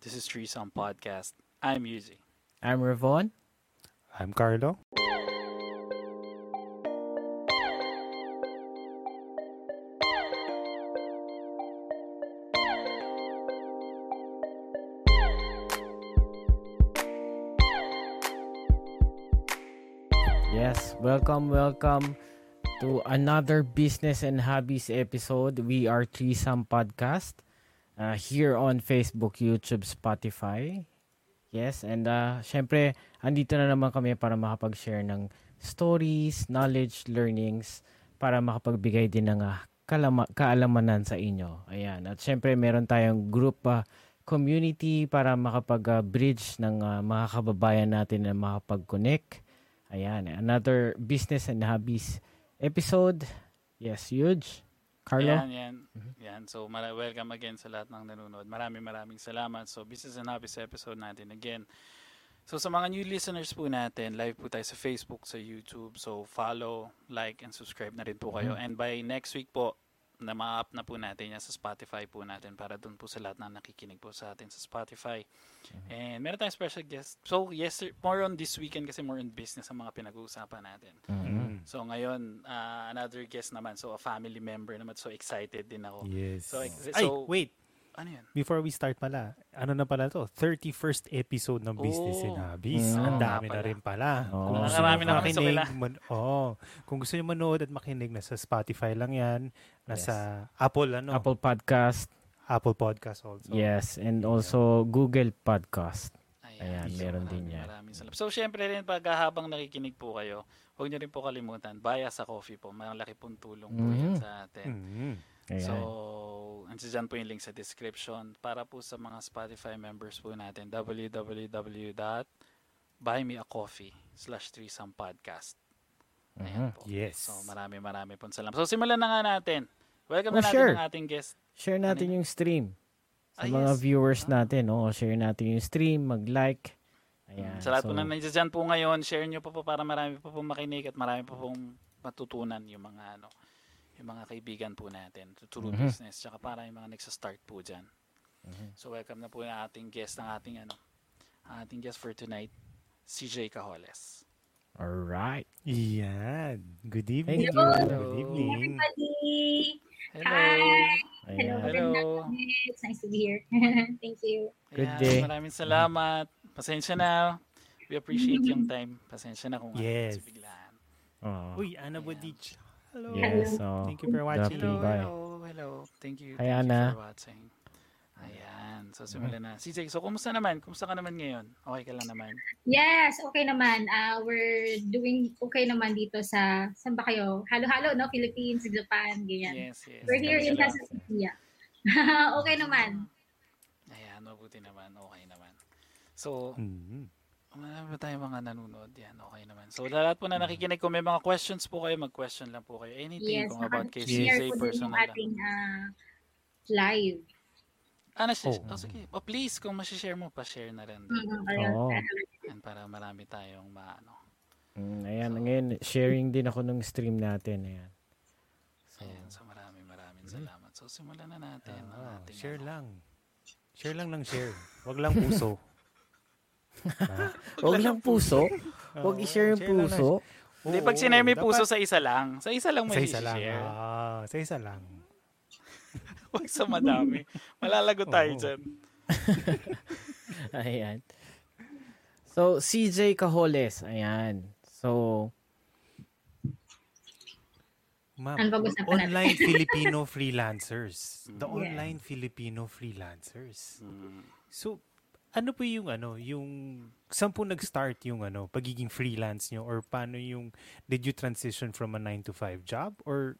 This is Threesome Podcast. I'm Yuzi. I'm Ravon. I'm Carlo. Yes, welcome, welcome to another Business and Hobbies episode. We are Threesome Podcast uh, here on Facebook, YouTube, Spotify. Yes, and uh, syempre, andito na naman kami para makapag-share ng stories, knowledge, learnings, para makapagbigay din ng uh, kalama- kaalamanan sa inyo. Ayan. At syempre, meron tayong group uh, community para makapag-bridge ng uh, mga kababayan natin na makapag-connect. Ayan. Another business and hobbies episode. Yes, huge. Carlo? Yan, yan. Yan. So, mara- welcome again sa lahat ng nanonood. Maraming maraming salamat. So, Business and Hobbies episode natin again. So, sa mga new listeners po natin, live po tayo sa Facebook, sa YouTube. So, follow, like, and subscribe na rin po kayo. And by next week po, na ma-up na po natin yan sa Spotify po natin para doon po sa lahat na nakikinig po sa atin sa Spotify. And meron tayong special guest. So, yes, more on this weekend kasi more on business ang mga pinag-uusapan natin. Mhm. So ngayon, ah, another guest naman. So a family member naman. So excited din ako. Yes. So, ex- Ay, so- wait. Ano yan? Before we start pala, ano na pala to? 31st episode ng Business Oh. Hobbies. Mm. Ang dami na pala. rin pala. Oo. Kung nyo na makinig, man- oo. Kung gusto nyo manood at makinig, nasa Spotify lang yan. Nasa Apple, ano? Apple Podcast. Apple Podcast also. Yes, and also Google Podcast. Ayan, Ayan, so meron din yan. Maraming salamat. So syempre rin pag habang nakikinig po kayo, huwag niyo rin po kalimutan, baya sa coffee po. Malaki pong tulong po yan Mhm. sa atin. Mm. Ayan. So, andiyan po yung link sa description para po sa mga Spotify members po natin, www.buymeacoffee slash threesome podcast. Ayan Mhm. po. Yes. So, marami marami pong salamat. So, simulan na nga natin. Welcome Oh, na natin sure. ang ating guest. Share natin yung stream. Sa Ah, mga yes. viewers Ah. natin, oh, share natin yung stream, mag-like. Ayan. Sa lahat po so, na nandiyan po ngayon, share nyo po po para marami po pong makinig at marami po pong matutunan yung mga ano, yung mga kaibigan po natin to true Mhm. business tsaka para yung mga nagsa-start po diyan. Mhm. So welcome na po yung ating guest ng ating ano, ang ating guest for tonight, CJ Cajoles. Alright. Yan. Good Thank evening. you. Good evening. everybody. Hello. Hi. Hello. Hello. It's nice to be here. Thank you. Good Ayan, day. Maraming salamat. Pasensya na. We appreciate yung time. Pasensya na kung Yes. ano, biglaan. Oh. Uy, Ana Bodich. Hello. Yes, so, Thank you for watching. Hello, by. hello, hello. Thank you. Hi, Thank Ana. you for watching. Ayan. So, simulan na. CJ, so kumusta naman? Kumusta ka naman ngayon? Okay ka lang naman? Yes, okay naman. Uh, we're doing okay naman dito sa, saan ba kayo? Halo-halo, no? Philippines, Japan, ganyan. Yes, yes. We're here in. Casa Sophia. okay naman. Ayan, mabuti naman. Okay naman. So, Mm. Marami ba tayong mga nanonood? Yan, okay naman. So, lahat po na nakikinig, kung may mga questions po kayo, mag-question lang po kayo. Anything Yes, kung about kay yung personal lang. ating ah, live. Ah, nas- Oh. oh. sige. Oh, please, kung masishare mo, pa-share na rin. Mm, ayun. Oo. Yan, para marami tayong maano. Mm, ayan, ngayon, sharing din ako ng stream natin. Ayan. So, Ayan, so maraming maraming salamat. So, simulan na natin. Ah, ating, share ano. lang. Share lang ng share. Wag lang puso. Huwag lang puso. Huwag i-share yung puso. Hindi, pag sinare may dapat puso sa isa lang, sa isa lang mo sa isa lang. i-share. Ah, sa isa lang. Huwag sa madami. Malalago tayo Oo. dyan. Ayan. So, CJ Cajoles. Ayan. So, Ma'am, Ano online Filipino freelancers. The Mm. online Filipino freelancers. Mm. So, ano po yung ano, yung saan po nag-start yung ano, pagiging freelance nyo or paano yung did you transition from a 9 to 5 job or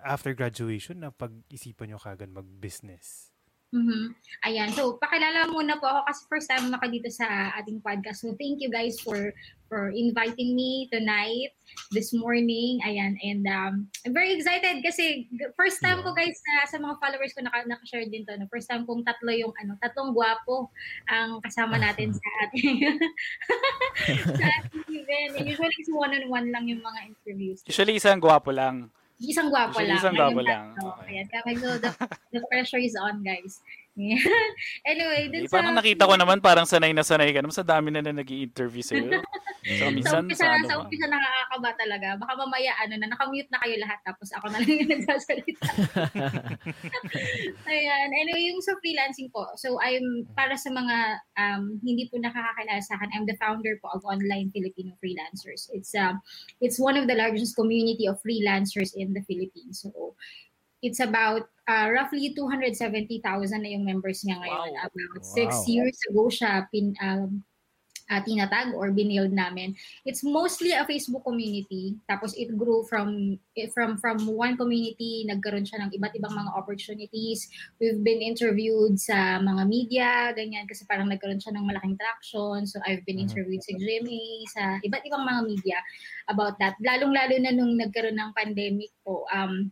after graduation na pag-isipan nyo kagad mag-business? Mhm. Ayan. So, pakilala muna po ako kasi first time ako dito sa ating podcast. So, thank you guys for for inviting me tonight, this morning. Ayan. And um, I'm very excited kasi first time ko guys sa, sa mga followers ko naka, naka-share din to. No? First time kong tatlo yung ano, tatlong gwapo ang kasama natin sa ating sa ating event. And usually it's one-on-one lang yung mga interviews. Usually, isang gwapo lang. Isang gwapo lang. isang gwapo lang. Okay. Ayan, kaya medyo the, the pressure is on, guys. anyway, dun Eh, sa... parang nakita ko naman parang sanay na sanay ka naman sa dami na na nag-i-interview sa'yo. So, Sa umpisa, sa ano sa umpisa nakakakaba talaga. Baka mamaya, ano na, nakamute na kayo lahat tapos ako na lang yung nagsasalita. Ayan. Anyway, yung sa freelancing po. So, I'm, para sa mga um, hindi po nakakakilala sa akin, I'm the founder po of Online Filipino Freelancers. It's um, it's one of the largest community of freelancers in the Philippines. So, it's about uh, roughly 270,000 na yung members niya ngayon. Wow. About six Wow. years ago siya pin, um, uh, tinatag or binild namin. It's mostly a Facebook community. Tapos it grew from from from one community, nagkaroon siya ng iba't ibang mga opportunities. We've been interviewed sa mga media, ganyan, kasi parang nagkaroon siya ng malaking traction. So I've been Mhm. interviewed sa GMA, sa iba't ibang mga media about that. Lalong-lalo na nung nagkaroon ng pandemic po, um,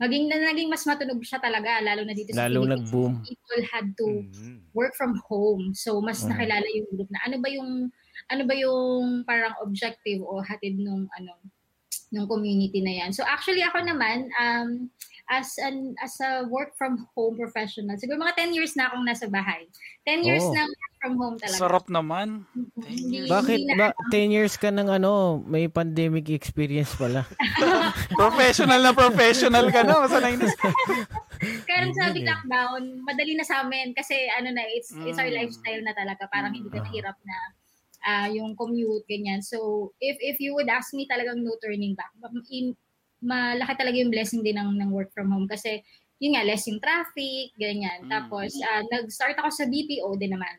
maging na naging mas matunog siya talaga lalo na dito sa Lalong Philippines. nag-boom. People had to Mm. work from home. So mas Mhm. nakilala yung group na ano ba yung ano ba yung parang objective o hatid nung ano nung community na yan. So actually ako naman um as an as a work from home professional, siguro mga 10 years na akong nasa bahay. 10 years Oh. na work from home talaga. Sarap naman. Hindi- Bakit ba 10 years ka ng ano, may pandemic experience pala. Professional na professional ka na. Sanay na. Sabi yun eh. lockdown, madali na sa amin kasi ano na, it's, it's our Mm. lifestyle na talaga. Parang hindi ka Mm. nahirap na ah, yung commute, ganyan. So, if if you would ask me talagang no turning back, in, malaki talaga yung blessing din ng, ng work from home kasi yun nga, less yung traffic, ganyan. Mm. Tapos, ah, nag-start ako sa BPO din naman.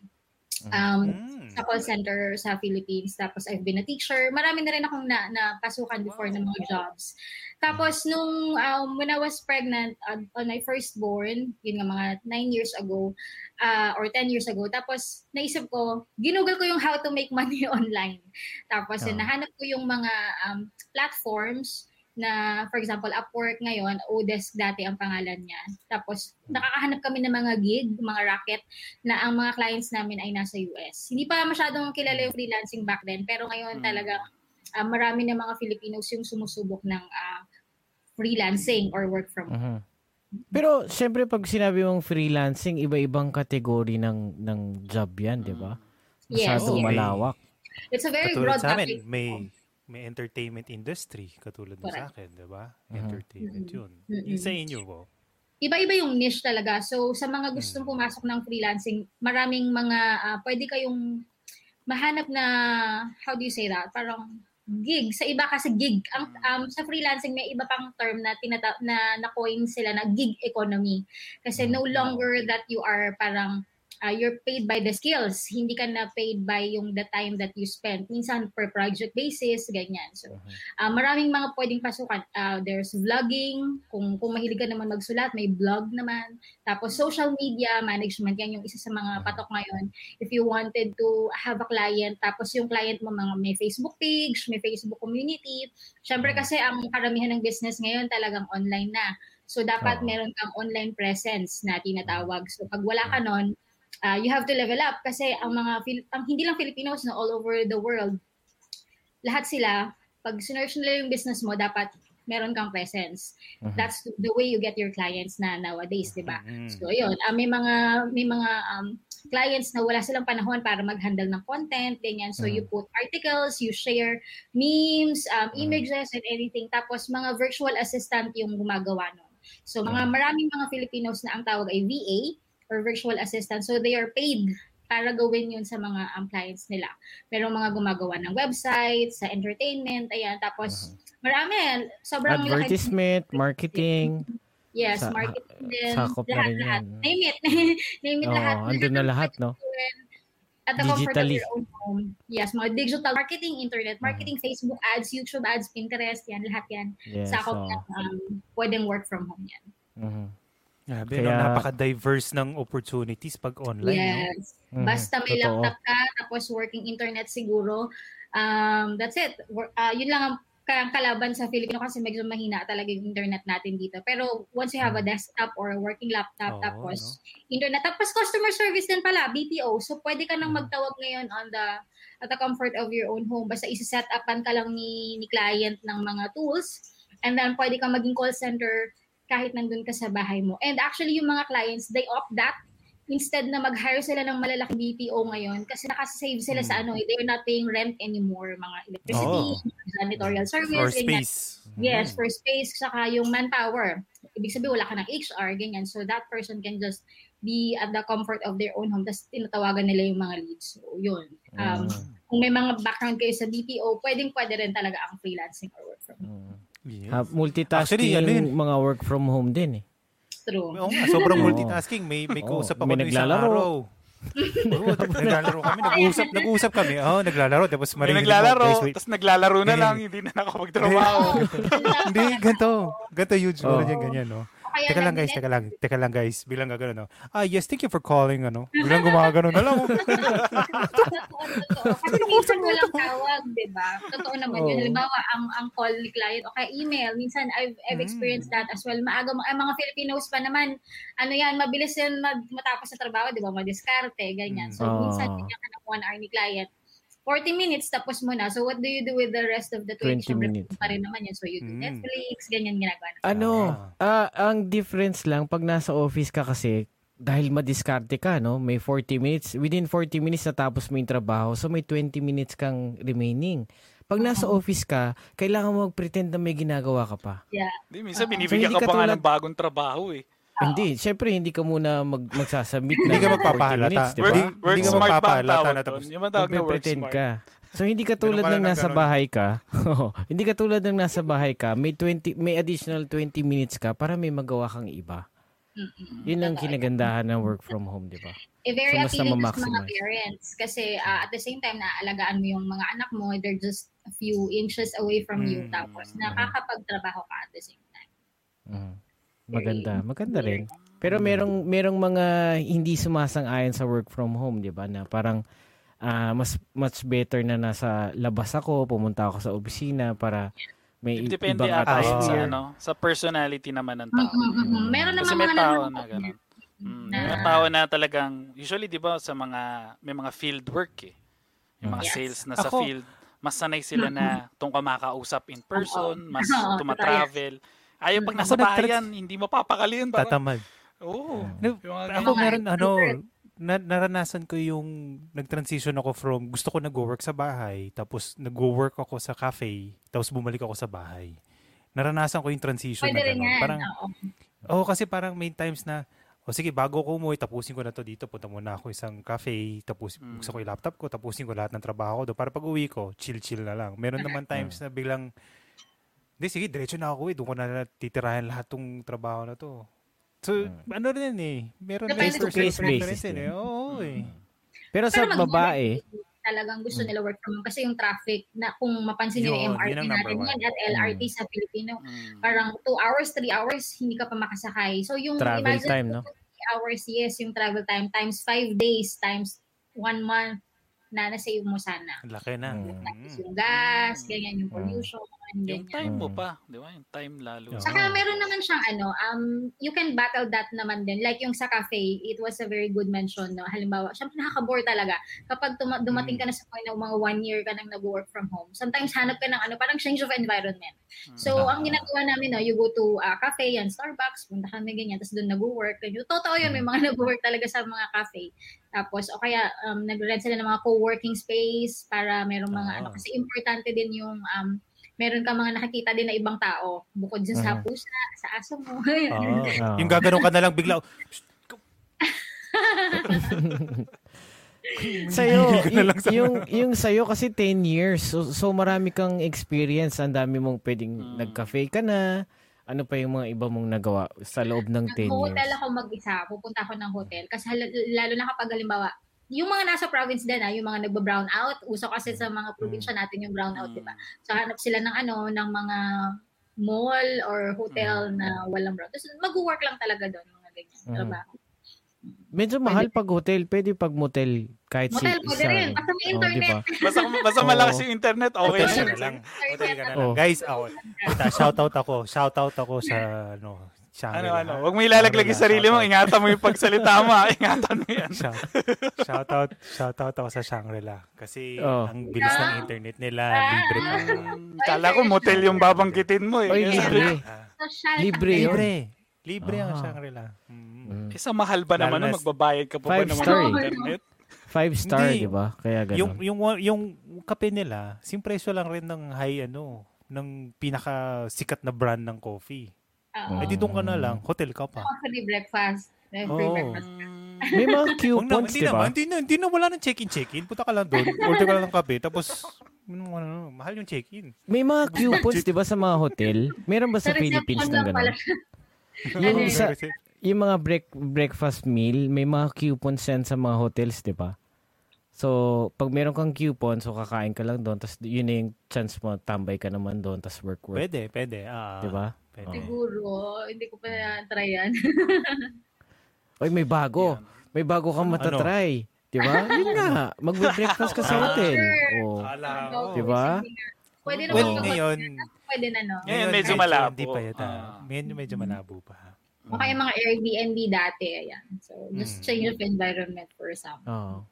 Um, Mm. sa call center sa Philippines. Tapos I've been a teacher. Marami na rin akong na, napasukan before ng mga jobs. Tapos nung um, when I was pregnant uh, on my firstborn, yun nga mga 9 years ago uh, or 10 years ago. Tapos naisip ko, ginugol ko yung how to make money online. Tapos Ah. nahanap ko yung mga um, platforms na for example Upwork ngayon, Odesk dati ang pangalan niya. Tapos nakakahanap kami ng mga gig, mga racket na ang mga clients namin ay nasa US. Hindi pa masyadong kilala yung freelancing back then, pero ngayon Mm. talaga ah, marami ng mga Filipinos yung sumusubok ng ah, freelancing or work from home. Mhm. Pero syempre pag sinabi mong freelancing, iba-ibang kategory ng ng job 'yan, 'di ba? Yes, Masyadong yes. malawak. It's a very Katulad broad sa topic. amin, may may entertainment industry katulad mo sa akin, 'di ba? Mhm. Entertainment Mhm. 'yun. Mhm. Yung sa inyo po. Iba-iba yung niche talaga. So sa mga gustong Mm. pumasok ng freelancing, maraming mga ah, pwede kayong mahanap na how do you say that? Parang gig sa iba kasi gig ang um, sa freelancing may iba pang term na tinata- na na coin sila na gig economy kasi no longer that you are parang uh, you're paid by the skills. Hindi ka na paid by yung the time that you spend minsan per project basis ganyan. So uh, maraming mga pwedeng pasukan. Uh, there's vlogging. Kung kung mahilig ka naman magsulat may blog naman. Tapos social media management. Yan yung isa sa mga patok ngayon. If you wanted to have a client tapos yung client mo mga may Facebook page, may Facebook community. Syempre kasi ang karamihan ng business ngayon talagang online na. So dapat meron kang online presence na tinatawag. So pag wala ka nun, uh, you have to level up kasi ang mga Fil- ang hindi lang Filipinos no all over the world lahat sila pag sinearch nila yung business mo dapat meron kang presence. Mhm. That's the way you get your clients na nowadays, 'di ba? Mhm. So ayun, ah, may mga may mga um, clients na wala silang panahon para mag-handle ng content, ganyan. So you put articles, you share memes, um, Mhm. images and anything. Tapos mga virtual assistant yung gumagawa nun. So mga maraming mga Filipinos na ang tawag ay VA or virtual assistant. So they are paid para gawin yun sa mga um, clients nila. Merong mga gumagawa ng website, sa entertainment, ayan. Tapos marami, sobrang laki Advertisement, marketing. Yes, Sa- marketing din. sakop na lahat, rin lahat. yan. Name it. Name it Oo, lahat. andun na lahat, no? At the comfort of your own home. Yes, mga digital marketing, internet marketing, Facebook ads, YouTube ads, Pinterest, yan, lahat yan. Yes. Sakop oo. ng um, pwedeng work from home yan. Mhm. Grabe, Kaya- no? napaka-diverse ng opportunities pag online. no? Yes. Mhm. Basta may Totoo. laptop ka, tapos working internet siguro, um, that's it. Ah, yun lang ang ka- kalaban sa Filipino kasi medyo mahina talaga yung internet natin dito. Pero once you have a desktop or a working laptop, Oo, tapos internet, tapos customer service din pala, BPO. So pwede ka Mm. nang magtawag ngayon on the at the comfort of your own home. Basta isa-set upan ka lang ni, ni client ng mga tools and then pwede kang maging call center kahit nandun ka sa bahay mo. And actually, yung mga clients, they opt that instead na mag-hire sila ng malalaking BPO ngayon kasi nakasave sila sa ano, they're not paying rent anymore, mga electricity, Oo. janitorial service, Or ganyan. space. Yes, for space, saka yung manpower. Ibig sabihin, wala ka ng HR, ganyan. So, that person can just be at the comfort of their own home. Tapos, tinatawagan nila yung mga leads. So, yun. Um, Mm. Kung may mga background kayo sa BPO, pwedeng pwede rin talaga ang freelancing or work from home. Yes. Ha, multitasking Actually, ano yun? mga work from home din eh. True. Oo nga, sobrang multitasking. May may kausap ako may nung isang naglalaro. araw. Oo, naglalaro kami. Nag-uusap, nag-uusap kami. Oo, naglalaro. Tapos May marinig naglalaro, tapos naglalaro na Ganyan. lang, hindi na nakakapagtrabaho. Hindi, ganito. Ganito huge. Oo. Meron yan, ganyan, no? Kaya Teka lang guys, teka lang. Teka lang guys. Bilang gagano, no? Ah, yes, thank you for calling, ano? Bilang gumagano na lang. Kasi minsan walang tawag, di ba? Totoo naman yun. Halimbawa, ang, ang call ni client o kaya email, minsan I've, I've Mm. experienced that as well. Maaga, ang mga Filipinos pa naman, ano yan, mabilis yan matapos sa trabaho, di ba? Madiskarte, ganyan. So, Mm. minsan, bigyan ka ng one hour ni client. 40 minutes, tapos mo na. So, what do you do with the rest of the 20? 20 Siyempre, minutes. pa rin naman yun. So, you do Mm. Netflix, ganyan ginagawa na. Ano, ah, ang difference lang pag nasa office ka kasi dahil madiskarte ka, no? May 40 minutes. Within 40 minutes natapos mo yung trabaho. So may 20 minutes kang remaining. Pag nasa office ka, kailangan mo mag-pretend na may ginagawa ka pa. Hindi, minsan Oo. binibigyan So, ka pa nga katulad- ng bagong trabaho eh. Hindi, syempre hindi ka muna mag magsasubmit Hindi ng ka 40 magpapahalata. minutes, di Work? Hindi- work hindi ka tawag na tapos- Yung matawag na work smart. ka. So hindi ka tulad Ganun ka ng nasa ganun. bahay ka. hindi ka tulad ng nasa bahay ka, may 20 may additional 20 minutes ka para may magawa kang iba. Mm-mm. Yun ang kinagandahan ng work from home, di ba? eh, very So, appealing to sa mga parents. Kasi ah, at the same time, naaalagaan mo yung mga anak mo, they're just a few inches away from you. Mm. Tapos nakakapagtrabaho ka at the same time. Mm. Maganda, maganda rin. Pero merong merong mga hindi sumasang-ayon sa work from home, 'di ba? Na parang ah, mas much better na nasa labas ako, pumunta ako sa opisina para may i- Depende ibang ata yun sa, ano, sa personality naman ng tao. Mm-mm-mm. Meron Kasi naman may mga tao na gano'n. Mm, may mga tao na talagang, usually di ba sa mga, may mga field work eh. Yung mga Yes. sales na sa Ako- field, mas sanay sila na itong kamakausap in person, mas tumatravel. Ayaw pag nasa nagtra- bayan, hindi mapapakali yun. Parang, Tatamad. Oo. No, Yung mga Ako meron, ano, na, naranasan ko yung nag-transition ako from gusto ko nag-work sa bahay, tapos nag-work ako sa cafe, tapos bumalik ako sa bahay. Naranasan ko yung transition Pwede na rin gano'n. yan. Parang, Oo. oh, kasi parang may times na, o sige, bago ko umuwi, tapusin ko na to dito, punta muna ako isang cafe, tapos Mm. buksan ko yung laptop ko, tapusin ko lahat ng trabaho ko. Para pag uwi ko, chill-chill na lang. Meron naman times na biglang, di sige, diretso na ako eh, doon ko na titirahin lahat tong trabaho na to. So, ano rin eh, meron Depende din sa case personal basis preference din. eh. Oo eh. Pero sa Pero mag- babae, Talagang gusto nila work from home. Kasi yung traffic, na kung mapansin nyo Yun, yung MRT yun natin one. yan at LRT sa Pilipino, Mm. parang 2 hours, 3 hours, hindi ka pa makasakay. So yung travel imagine time, no? 3 hours, yes, yung travel time, times 5 days, times 1 month, na nasave mo sana. Laki na. Mm. Tapos yung gas, ganyan, yung Mm. Yung time mo Mm. pa, di ba? Yung time lalo. Saka meron naman siyang ano, um, you can battle that naman din. Like yung sa cafe, it was a very good mention. No? Halimbawa, syempre nakaka-bore talaga. Kapag tuma- dumating ka na sa point na mga one year ka nang nag-work from home, sometimes hanap ka ng ano, parang change of environment. So, Ah. ang ginagawa namin, no, you go to a cafe, yan, Starbucks, punta kami ganyan, tapos doon nag-work. Ganyan. Totoo yun, may mga nag-work talaga sa mga cafe. Tapos, o kaya, um, nag-rent sila ng mga co-working space para merong mga Ah. ano, kasi importante din yung um, meron ka mga nakikita din na ibang tao bukod dun sa Mhm. pusa, sa aso mo. Oo. Oo. Yung gaganon ka na lang bigla, Sa'yo, y- sa- yung, yung sa'yo kasi 10 years. So, so marami kang experience. Ang dami mong pwedeng Mm. nag-cafe ka na. Ano pa yung mga iba mong nagawa sa loob ng 10 Hotel years? ako mag-isa, pupunta ako ng hotel. Kasi hal- lalo na kapag halimbawa, yung mga nasa province din, ah, yung mga nagba-brown out, uso kasi sa mga probinsya natin yung brown out, di ba? So hanap sila ng ano, ng mga mall or hotel na walang brown. Tapos mag-work lang talaga doon, mga ganyan, Mhm. trabaho. Medyo mahal pag hotel. Pwede pag motel. Kahit Motel, si, pwede isa, rin. Basta may internet. diba? Basta, basta malakas yung internet, okay hotel na. ka na lang. Hotel ka na lang. Oh. Guys, ako, ita, shoutout ako. Shoutout ako sa, ano, Shangri-La. Ano, ano. Huwag mo ilalaglag yung sarili mo. Ingatan mo yung pagsalita mo. ah. Ingatan mo yan. Shout, shoutout, shoutout ako sa Shangri-La. Kasi Oh. ang bilis ng internet nila, libre pa. Mm, Kala ko motel yung babanggitin mo eh. Oy, libre. Ah, Social. Libre yun. libre. Libre ang Ah. Shangri-La. Mm. Mm. Isa mahal ba Lalo naman s- Magbabayad ka pa ba naman ng eh. internet? Five star, di ba? Kaya ganun. Yung yung yung kape nila, sim presyo lang rin ng high ano, ng pinaka sikat na brand ng coffee. Oo. Eh di doon ka na lang, hotel ka pa. Free breakfast. Eh, Free Oo. breakfast. May mga Wag na, coupons, hindi di ba? naman, hindi na, hindi na wala ng check-in check-in. Punta ka lang doon, order ka lang ng kape, tapos ano, ano, mahal yung check-in. May mga coupons, di ba, sa mga hotel? Meron ba sa Sa Philippines reception na lang pala. gano'n? Yung, Ano sa, yung mga break, breakfast meal, may mga coupons yan sa mga hotels, di ba? So, pag meron kang coupon, so kakain ka lang doon, tapos yun na yung chance mo, tambay ka naman doon, tapos work-work. Pwede, pwede. Ah, Di ba? Pwede. Siguro. Hindi ko pa try yan. Oy, may bago. May bago kang Ano? matatry. Di ba? Yun nga. Magbe-breakfast ka sa Ah, hotel. sure. Oh. Akala Go, ko. Di ba? sige nga. Pwede naman Well, ngayon. Pwede na, no? Ngayon, medyo malabo. Hindi pa yata. Ah. Medyo, medyo malabo pa. O kaya mga Airbnb dati, ayan. So, just Mm. change of environment for some. Oo.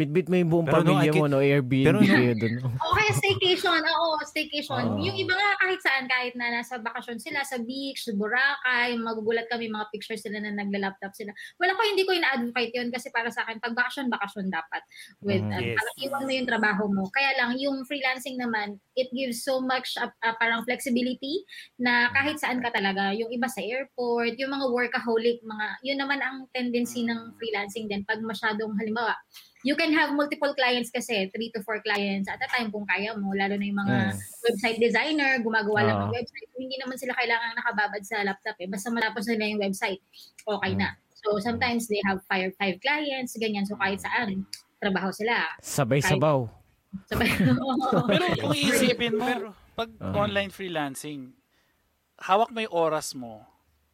Bitbit mo yung buong Pero no, pamilya I mo, no? Airbnb pero no- kayo doon. O kaya staycation. Oo, staycation. Oo. Yung iba nga kahit saan, kahit na nasa bakasyon sila, sa beach, sa Boracay, magugulat kami mga pictures sila na nagla-laptop sila. Wala ko, hindi ko ina-advocate yun kasi para sa akin, pag bakasyon, bakasyon dapat. With, Mm. uh, Yes. parang iwan mo yung trabaho mo. Kaya lang, yung freelancing naman, it gives so much uh, uh, parang flexibility na kahit saan ka talaga. Yung iba sa airport, yung mga workaholic, mga, yun naman ang tendency ng freelancing din. Pag masyadong, halimbawa, you can have multiple clients kasi, three to four clients at a time kung kaya mo, lalo na yung mga Mm. website designer, gumagawa lang ng website. Hindi naman sila kailangan nakababad sa laptop eh. Basta matapos nila yung website, okay na. So sometimes they have five, five clients, ganyan. So kahit saan, trabaho sila. Sabay-sabaw. Sabay. Pero kung iisipin mo, Pero, pag Ah. online freelancing, hawak mo yung oras mo,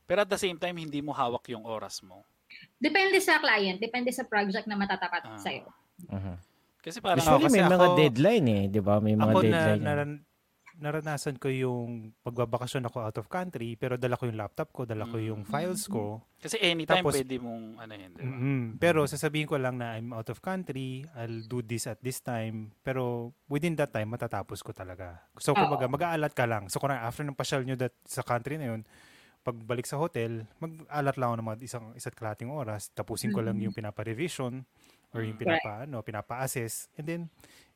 pero at the same time, hindi mo hawak yung oras mo. Depende sa client, depende sa project na matatapat Ah. sa'yo. Mhm. Kasi parang, Usually kasi may mga ako- deadline eh, di ba? May mga ako na, deadline. yan. naran- naranasan ko yung pagbabakasyon ako out of country, pero dala ko yung laptop ko, dala ko yung Mm. files ko. kasi anytime Tapos- pwede mong, ano yun, di ba? Mm-mm. Pero sasabihin ko lang na I'm out of country, I'll do this at this time, pero within that time, matatapos ko talaga. So, kumbaga, mag-aalat ka lang. So, kung after ng pasyal nyo that, sa country na yun, pagbalik sa hotel, mag-alat lang ako ng mga isang isa't kalating oras, tapusin ko lang Mhm. yung pinapa-revision or yung pinapa, ano, pinapa-assess, and then,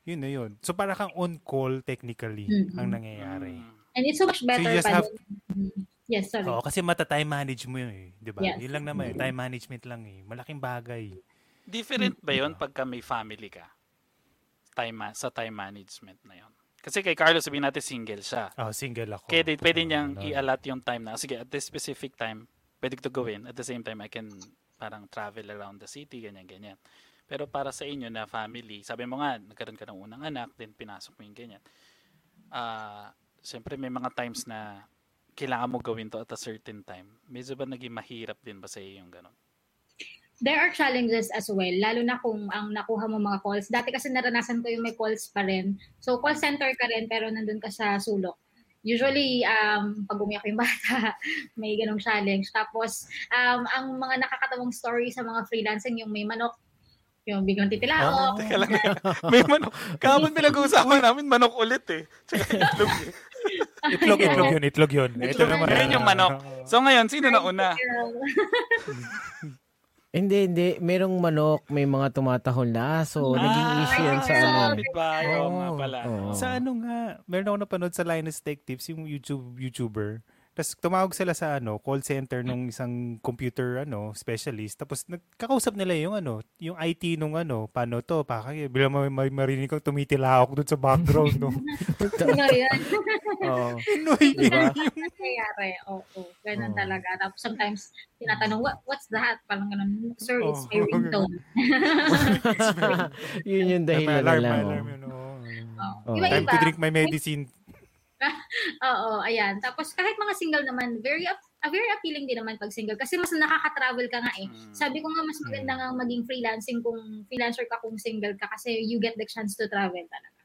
yun na yun. So, para kang on-call technically Mhm. ang nangyayari. Mm. And it's so much better just pa have- din. Mm. Yes, sorry. Oo, kasi mata-time manage mo yun eh, di ba? Yes. Yun lang naman, eh, time management lang eh. Malaking bagay. Different ba yun Diba? pagka may family ka? Time sa time management na yun. Kasi kay Carlos, sabihin natin single siya. Oh, single ako. Kaya pwede niyang ano. i-allot yung time na, sige, at this specific time, pwede ko to gawin. At the same time, I can parang travel around the city, ganyan, ganyan. Pero para sa inyo na family, sabi mo nga, nagkaroon ka ng unang anak, then pinasok mo yung ganyan. Ah, Siyempre, may mga times na kailangan mo gawin to at a certain time. Medyo ba naging mahirap din ba sa iyo yung gano'n? There are challenges as well, lalo na kung ang nakuha mo mga calls. Dati kasi naranasan ko yung may calls pa rin. So, call center ka rin, pero nandun ka sa sulok. Usually, um, pag umiyak yung bata, may ganong challenge. Tapos, um, ang mga nakakatawang story sa mga freelancing, yung may manok, yung biglang titilao. Teka lang. may manok. Kahapon pinag-uusapan namin, manok ulit eh. Tsaka itlog eh. Itlog, itlog yun, itlog yun. Ito Itlog, naman. yun yung manok. So ngayon, sino na una? Hindi, hindi. Merong manok, may mga tumatahol na aso. Naging issue yan sa Ah, ano. Kapitbahay, oo nga pala. Oo. Sa ano nga, meron ako napanood sa Linus Tech Tips, yung YouTube, YouTuber. Tapos tumawag sila sa ano, call center nung isang computer ano, specialist. Tapos nagkakausap nila yung ano, yung IT nung ano, paano to, pakay, bilang may, may marinig kong tumitilahok doon sa background, no. Ngayon, Oo. Pinoy Diba? nangyayari. Oo, ganun Oo. talaga. Tapos sometimes, tinatanong, What, what's that? Parang ganun, sir, it's my ringtone. Yun yung dahilan alarm, na lang. alarm oh. yun. Oo. Iba-iba. Time to drink my medicine. Oo, ayan. Tapos kahit mga single naman, very ah, very appealing din naman pag single kasi mas nakaka-travel ka nga eh. Mm. Sabi ko nga mas maganda nga maging freelancing kung freelancer ka kung single ka kasi you get the chance to travel talaga.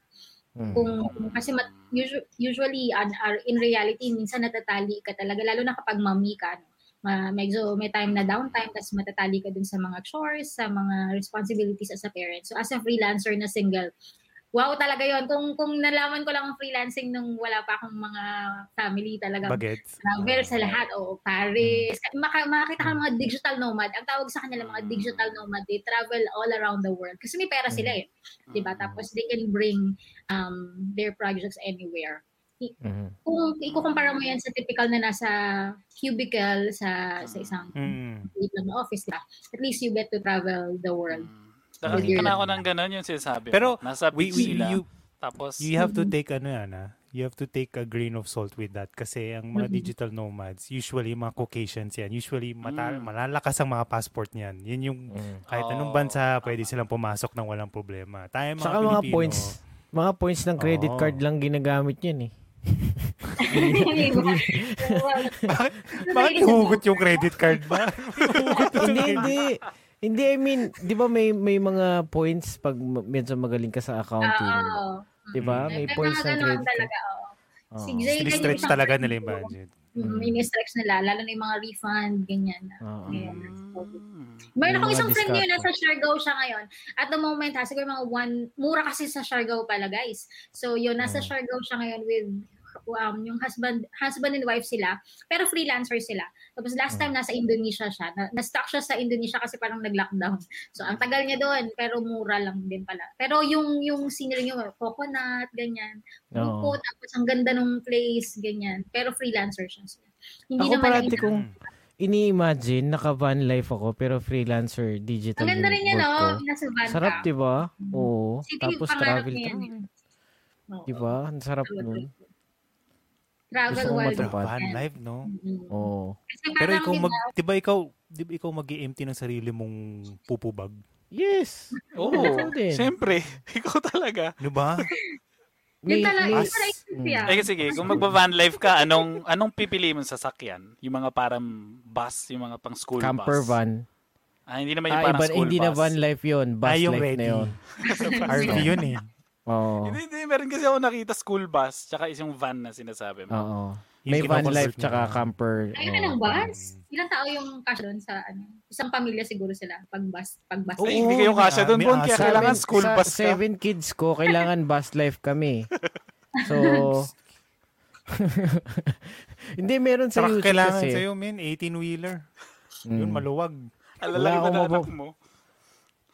Mm. Kung kasi mat, usu- usually are- in reality minsan natatali ka talaga lalo na kapag mami ka no. Ma, medyo may time na downtime tapos matatali ka dun sa mga chores, sa mga responsibilities as a parent. So as a freelancer na single, wow talaga yon Kung kung nalaman ko lang ang freelancing nung wala pa akong mga family talaga. Bagets. Travel sa lahat. O, Paris. Maka, makakita ka ng mga digital nomad. Ang tawag sa kanila mga digital nomad, they travel all around the world. Kasi may pera sila eh. Diba? Tapos they can bring um, their projects anywhere. Mhm. Kung ikukumpara mo yan sa typical na nasa cubicle sa sa isang Mm. na office, diba? At least you get to travel the world. Mm. Nakakita na ako ng ganun yung sinasabi. Pero, mo. Nasa We, we, sila. you, tapos, you have to take ano yan ah. You have to take a grain of salt with that kasi ang mga Mhm. digital nomads, usually mga Caucasians yan, usually mata- Mm. malalakas ang mga passport niyan. Yun yung Mm. kahit anong bansa, pwede tama. silang pumasok ng walang problema. Tayo mga Saka mga points, mga points ng credit Oo. card lang ginagamit yan eh. Bakit nahugot yung credit card ba? hindi, hindi. Hindi, I mean, di ba may may mga points pag medyo magaling ka sa accounting? Oo. Di ba? May May points ng credit talaga, oo. Oo. Si Jay, Stretch yung talaga nila yung budget. Mm, ini-stretch nila, lalo na yung mga refund, ganyan. Oo. Ayan. Mm. Mayroon akong isang friend ngayon, nasa Siargao siya ngayon. At the moment, ha, siguro mga one, mura kasi sa Siargao pala, guys. So, yun, nasa Mm. Siargao siya ngayon with um, yung husband husband and wife sila, pero freelancer sila. Tapos last time nasa Indonesia siya. Na, na-stuck siya sa Indonesia kasi parang nag-lockdown. So, ang tagal niya doon, pero mura lang din pala. Pero yung yung scenery niyo, coconut, ganyan. Buko, tapos ang ganda ng place, ganyan. Pero freelancer siya. So, hindi Ako naman parati na- kong ini-imagine, naka-van life ako, pero freelancer, digital Ang ganda rin yan, no? Nasa van Sarap, ka. di ba? Oo. Sige, Tapos pangarap travel yan eh. Di ba? Ang sarap nun. Travel Gusto world. matupad. Van life, no? Mm. Oo. Kasi Pero ikaw mag, di ba ikaw, di ba ikaw mag empty ng sarili mong pupubag? Yes. Oo. Din. Siyempre. Ikaw talaga. Di ba? yun talaga, yun As- talaga Mm. yan. Eh sige, kung magba-van life ka, anong anong pipili mong sasakyan? Yung mga parang bus, yung mga pang school Camper bus. van. Ah, hindi naman yung Ah, parang iba, school hindi bus. na van life yun. Bus Ah, yung life ready. na yun. RV yun eh. Oo. Hindi, hindi. Meron kasi ako nakita school bus, tsaka isang van na sinasabi mo. Oo. May van life tsaka camper. Ayun oo. na ng bus. Ilang tao yung cash doon sa ano? Isang pamilya siguro sila pag bus pag bus. Ay, Oo, hindi kayo kasya doon, Bon. Kaya kailangan Seven- school sa bus ka. Seven kids ko, kailangan bus life kami. So, hindi, meron sa Saka YouTube kailangan kasi. sa'yo, min, 18-wheeler. Yun, Mm. maluwag. Alalaki Wala akong na anak mabab- mo?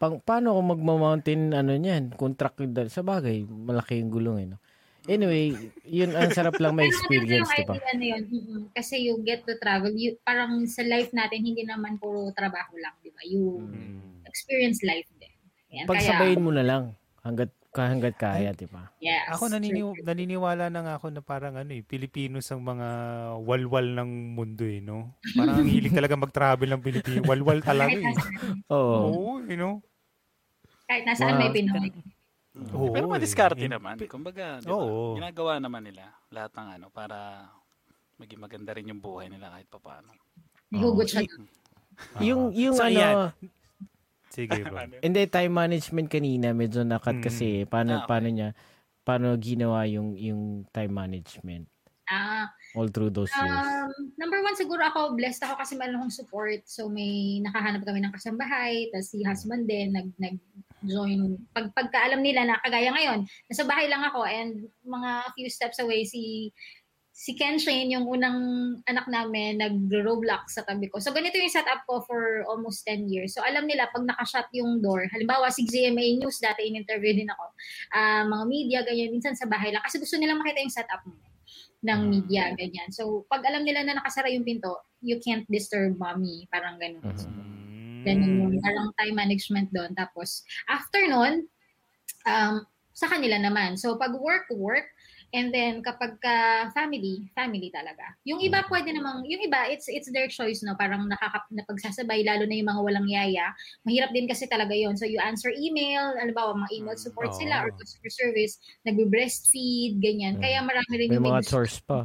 Pang, paano kung magma-mountain ano niyan? Contract dal- Sa bagay, malaki yung gulong eh. No? Anyway, yun ang sarap lang may Pero experience, maganda di ba? yung idea na yun. Mm-mm. Kasi you get to travel. You, parang sa life natin, hindi naman puro trabaho lang, di ba? You Mm. experience life din. Yan, Pagsabayin mo na lang hanggat hanggat kaya, di ba? yes. Ako nanini- true. naniniwala na nga ako na parang ano eh, Pilipinos ang mga walwal ng mundo eh, no? Parang ang hilig talaga mag-travel ng Pilipino. Walwal talaga eh. Oo. Oo, you know? Kahit nasaan Wow. may Pinoy. Oo, Pero eh. madiskarte In- naman. Kumbaga, di ba? Oo. Ginagawa naman nila lahat ng ano para maging maganda rin yung buhay nila kahit papaano. Hugot siya. Yung, yung So, ano, ayan. Sige bro. hindi, time management kanina, medyo nakat Mm. kasi. Paano, Ah, okay. paano niya, paano ginawa yung, yung time management Ah, all through those years? Um, number one, siguro ako, blessed ako kasi meron akong support. So, may nakahanap kami ng kasambahay. Tapos si husband din, nag, nag-join. Pag, pagkaalam nila na kagaya ngayon, nasa bahay lang ako and mga few steps away, si si Ken Shane, yung unang anak namin, nag-Roblox sa tabi ko. So, ganito yung setup ko for almost 10 years. So, alam nila, pag nakashut yung door, halimbawa, si GMA News, dati in-interview din ako, ah, mga media, ganyan, minsan sa bahay lang. Kasi gusto nila makita yung setup mo ng media, ganyan. So, pag alam nila na nakasara yung pinto, you can't disturb mommy. Parang ganun. So, Mm. ganun yung parang time management doon. Tapos, after nun, um, sa kanila naman. So, pag work, work. And then, kapag ka family, family talaga. Yung iba pwede namang, yung iba, it's it's their choice, no? Parang nakaka, napagsasabay, lalo na yung mga walang yaya. Mahirap din kasi talaga yon So, you answer email, alam ba, mga email support Oo. sila or customer service, nagbe-breastfeed, ganyan. Mm. Kaya marami rin May yung mga chores pa.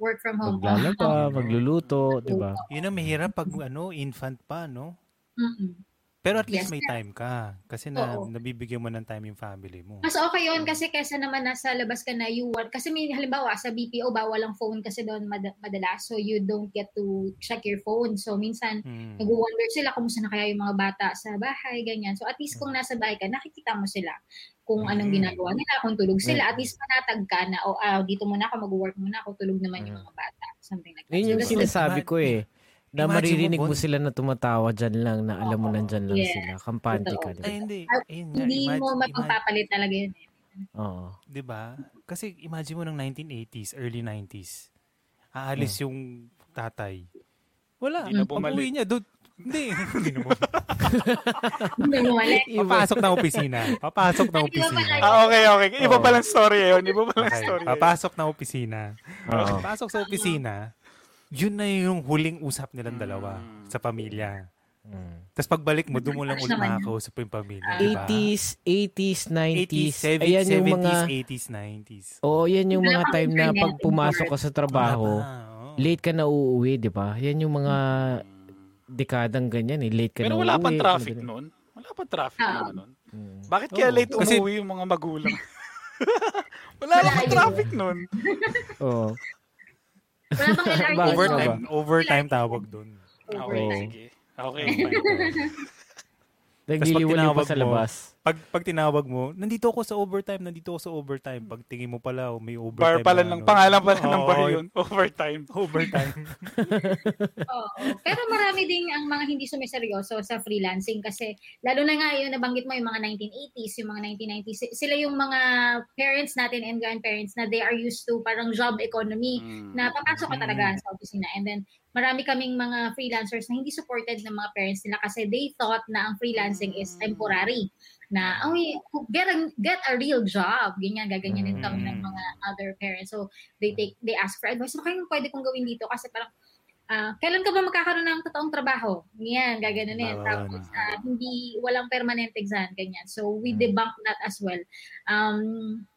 work from home. Maglalaba, magluluto, di ba? Yun ang mahirap pag ano, infant pa, no? Mm-mm. Pero at least Yes. may time ka. Kasi na, Oo. nabibigyan mo ng time yung family mo. Mas okay yun kasi kesa naman nasa labas ka na you want. Kasi may halimbawa sa BPO bawal ang phone kasi doon mad- madalas. So you don't get to check your phone. So minsan Mm. nag-wonder sila kumusta na kaya yung mga bata sa bahay, ganyan. So at least kung nasa bahay ka, nakikita mo sila kung anong Mm. ginagawa nila, kung tulog sila. At least panatag ka na, o ah, dito muna ako, mag-work muna ako, tulog naman yung mga bata. Something like that. Yun yung that's sinasabi ko eh. Na mo, maririnig mo Bon. sila na tumatawa dyan lang, na alam mo nandyan lang Yes. sila. Kampante ka, Totoo. di Ay, hindi. Ayun nga, hindi mo imagine- imagine- mapagpapalit talaga yun. eh. Oo. 'di ba? Kasi imagine mo ng 1980s, early 90s. Aalis yung tatay. Wala. Hindi na bumalik. niya, doon, hindi. Hindi na bumalik. Mo. Papasok ng opisina. Papasok ng opisina. Ah, okay, okay. Iba palang story yun. Iba palang Okay. story yun. Papasok ng opisina. Oo. Papasok sa opisina, yun na yung huling usap nilang dalawa Mm. sa pamilya. Mm. Tapos pagbalik mo, doon mo lang Crush ulit makakausap yung pamilya. Ah. diba? 80s, 80s, 90s. 80s, Ayan yung 70s, mga... 80s, 90s. Oo, yan yung mga pang time na pag pumasok ka sa trabaho, oo. late ka na uuwi, di ba? Yan yung mga dekadang ganyan eh. Late ka Pero na wala uuwi. pang traffic noon. Wala pang traffic Ah. naman noon. Mm. Bakit kaya Oo. late umuwi yung mga magulang? wala yun. traffic noon. Oo. Wala bang LRT. Overtime, overtime tawag doon. Okay, Overtime. sige. Okay, fine. Nagliliwan yung pa tinawag sa mo, labas. Pag, pag tinawag mo, nandito ako sa overtime, nandito ako sa overtime. Pag tingin mo pala, oh, may Bar overtime. pala na ng ano. pangalan pala ng Oo, bar yun. Overtime. Overtime. Oo. Pero marami din ang mga hindi sumiseryoso sa freelancing kasi lalo na nga yun, nabanggit mo yung mga 1980s, yung mga 1990s, sila yung mga parents natin and grandparents na they are used to parang job economy Mm. na papasok ka Mm. talaga sa opisina and then marami kaming mga freelancers na hindi supported ng mga parents nila kasi they thought na ang freelancing is temporary. Na oh get a get a real job. Ganyan gaganyanin kami ng Mm. mga other parents. So they take they ask for advice. Ano kayong pwede kong gawin dito? Kasi parang ah, kailan ka ba magkakaroon ng totoong trabaho? Yan gaganunin Bawal tapos na. ah, hindi walang permanent exam ganyan. So we Mm. debunk that as well. Um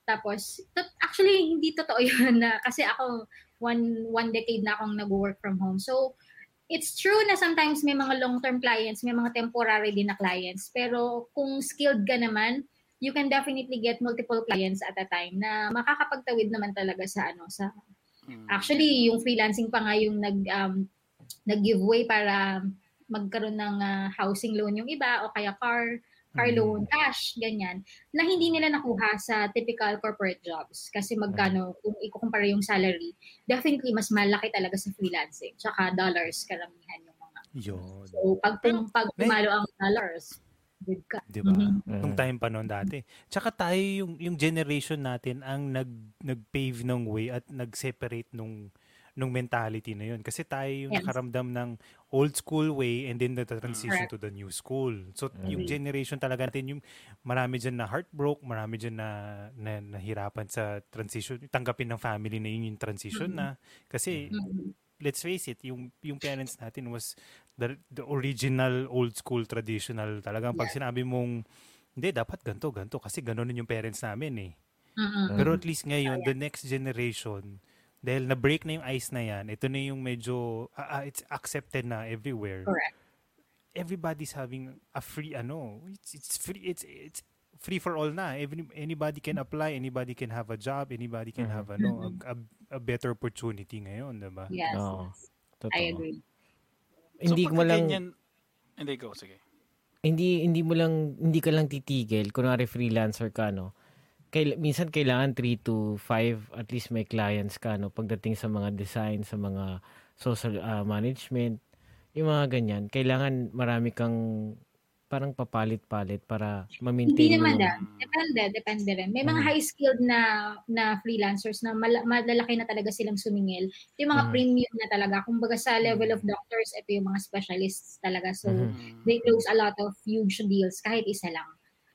tapos to- actually hindi totoo yun na kasi ako one one decade na akong nag-work from home. So, it's true na sometimes may mga long-term clients, may mga temporary din na clients. Pero kung skilled ka naman, you can definitely get multiple clients at a time na makakapagtawid naman talaga sa ano sa Mm. actually yung freelancing pa nga yung nag um, nag-giveaway para magkaroon ng ah, housing loan yung iba o kaya car car Mm. loan, cash, ganyan, na hindi nila nakuha sa typical corporate jobs. Kasi magkano, kung ikukumpara yung salary, definitely mas malaki talaga sa freelancing. Tsaka dollars karamihan yung mga. Yun. So, pag, Pero, pag pumalo ang dollars, good ka. Di ba? Mhm. Nung time pa noon dati. Tsaka tayo yung, yung generation natin ang nag, nag-pave ng way at nag-separate nung nung mentality na yun. Kasi tayo yung Yes. nakaramdam ng old school way and then the transition Correct. to the new school. So, Mm. yung generation talaga natin, yung marami dyan na heartbroke, marami dyan na, na nahirapan sa transition. Tanggapin ng family na yun yung transition na. Kasi, Mhm. let's face it, yung yung parents natin was the, the original old school traditional. Talagang pag sinabi mong hindi dapat ganto ganto kasi ganoon yung parents namin eh. Mhm. Pero at least ngayon the next generation dahil na-break na yung ice na yan, ito na yung medyo, ah, ah, it's accepted na everywhere. Correct. Everybody's having a free, ano, it's, it's free, it's, it's free for all na. Every, anybody can apply, anybody can have a job, anybody can Mhm. have, ano, a, a, a better opportunity ngayon, diba? Yes. Oo. Totoo. I agree. Hindi so, mo lang ganyan, hindi, go, sige. hindi hindi mo lang hindi ka lang titigil kunwari freelancer ka no Kail, minsan kailangan 3 to 5 at least may clients ka no pagdating sa mga design sa mga social ah, management yung mga ganyan kailangan marami kang parang papalit-palit para ma-maintain Hindi naman da. Depende, depende rin. May mga Mhm. high-skilled na na freelancers na mal- malalaki na talaga silang sumingil. Ito yung mga Mhm. premium na talaga. Kumbaga sa level of doctors, ito yung mga specialists talaga. So. Mm. they close a lot of huge deals kahit isa lang.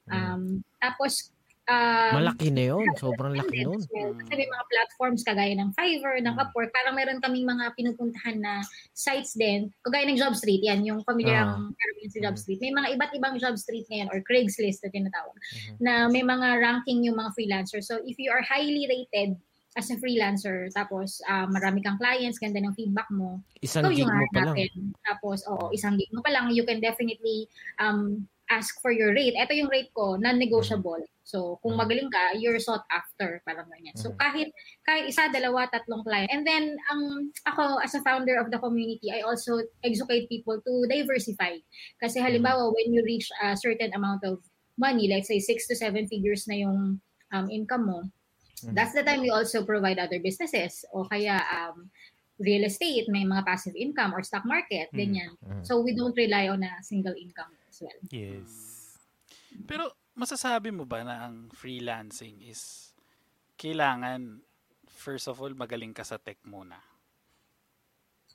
Um, tapos, um, malaki na yun sobrang laki nun. Kasi may mga platforms kagaya ng Fiverr, ng Mm. Upwork, parang meron kaming mga pinupuntahan na sites din, kagaya ng JobStreet, yan, yung familiar Ah. ang term yun sa Mm. JobStreet. May mga iba't ibang JobStreet ngayon or Craigslist na tinatawag, Mhm. na may mga ranking yung mga freelancers. So if you are highly rated as a freelancer, tapos ah, marami kang clients, ganda ng feedback mo, Isang ikaw gig mo pa lang. Tapos, oo, isang gig mo pa lang, you can definitely um, ask for your rate. Ito yung rate ko, non-negotiable. So, kung Mhm. magaling ka, you're sought after, parang ganyan. So, Mhm. kahit, kahit isa, dalawa, tatlong client. And then, ang ako, as a founder of the community, I also educate people to diversify. Kasi halimbawa, when you reach a certain amount of money, let's say six to seven figures na yung um, income mo, that's the time we also provide other businesses. O kaya, um, real estate, may mga passive income or stock market, ganyan. Mhm. So we don't rely on a single income as well. Yes. Pero masasabi mo ba na ang freelancing is kailangan first of all magaling ka sa tech muna?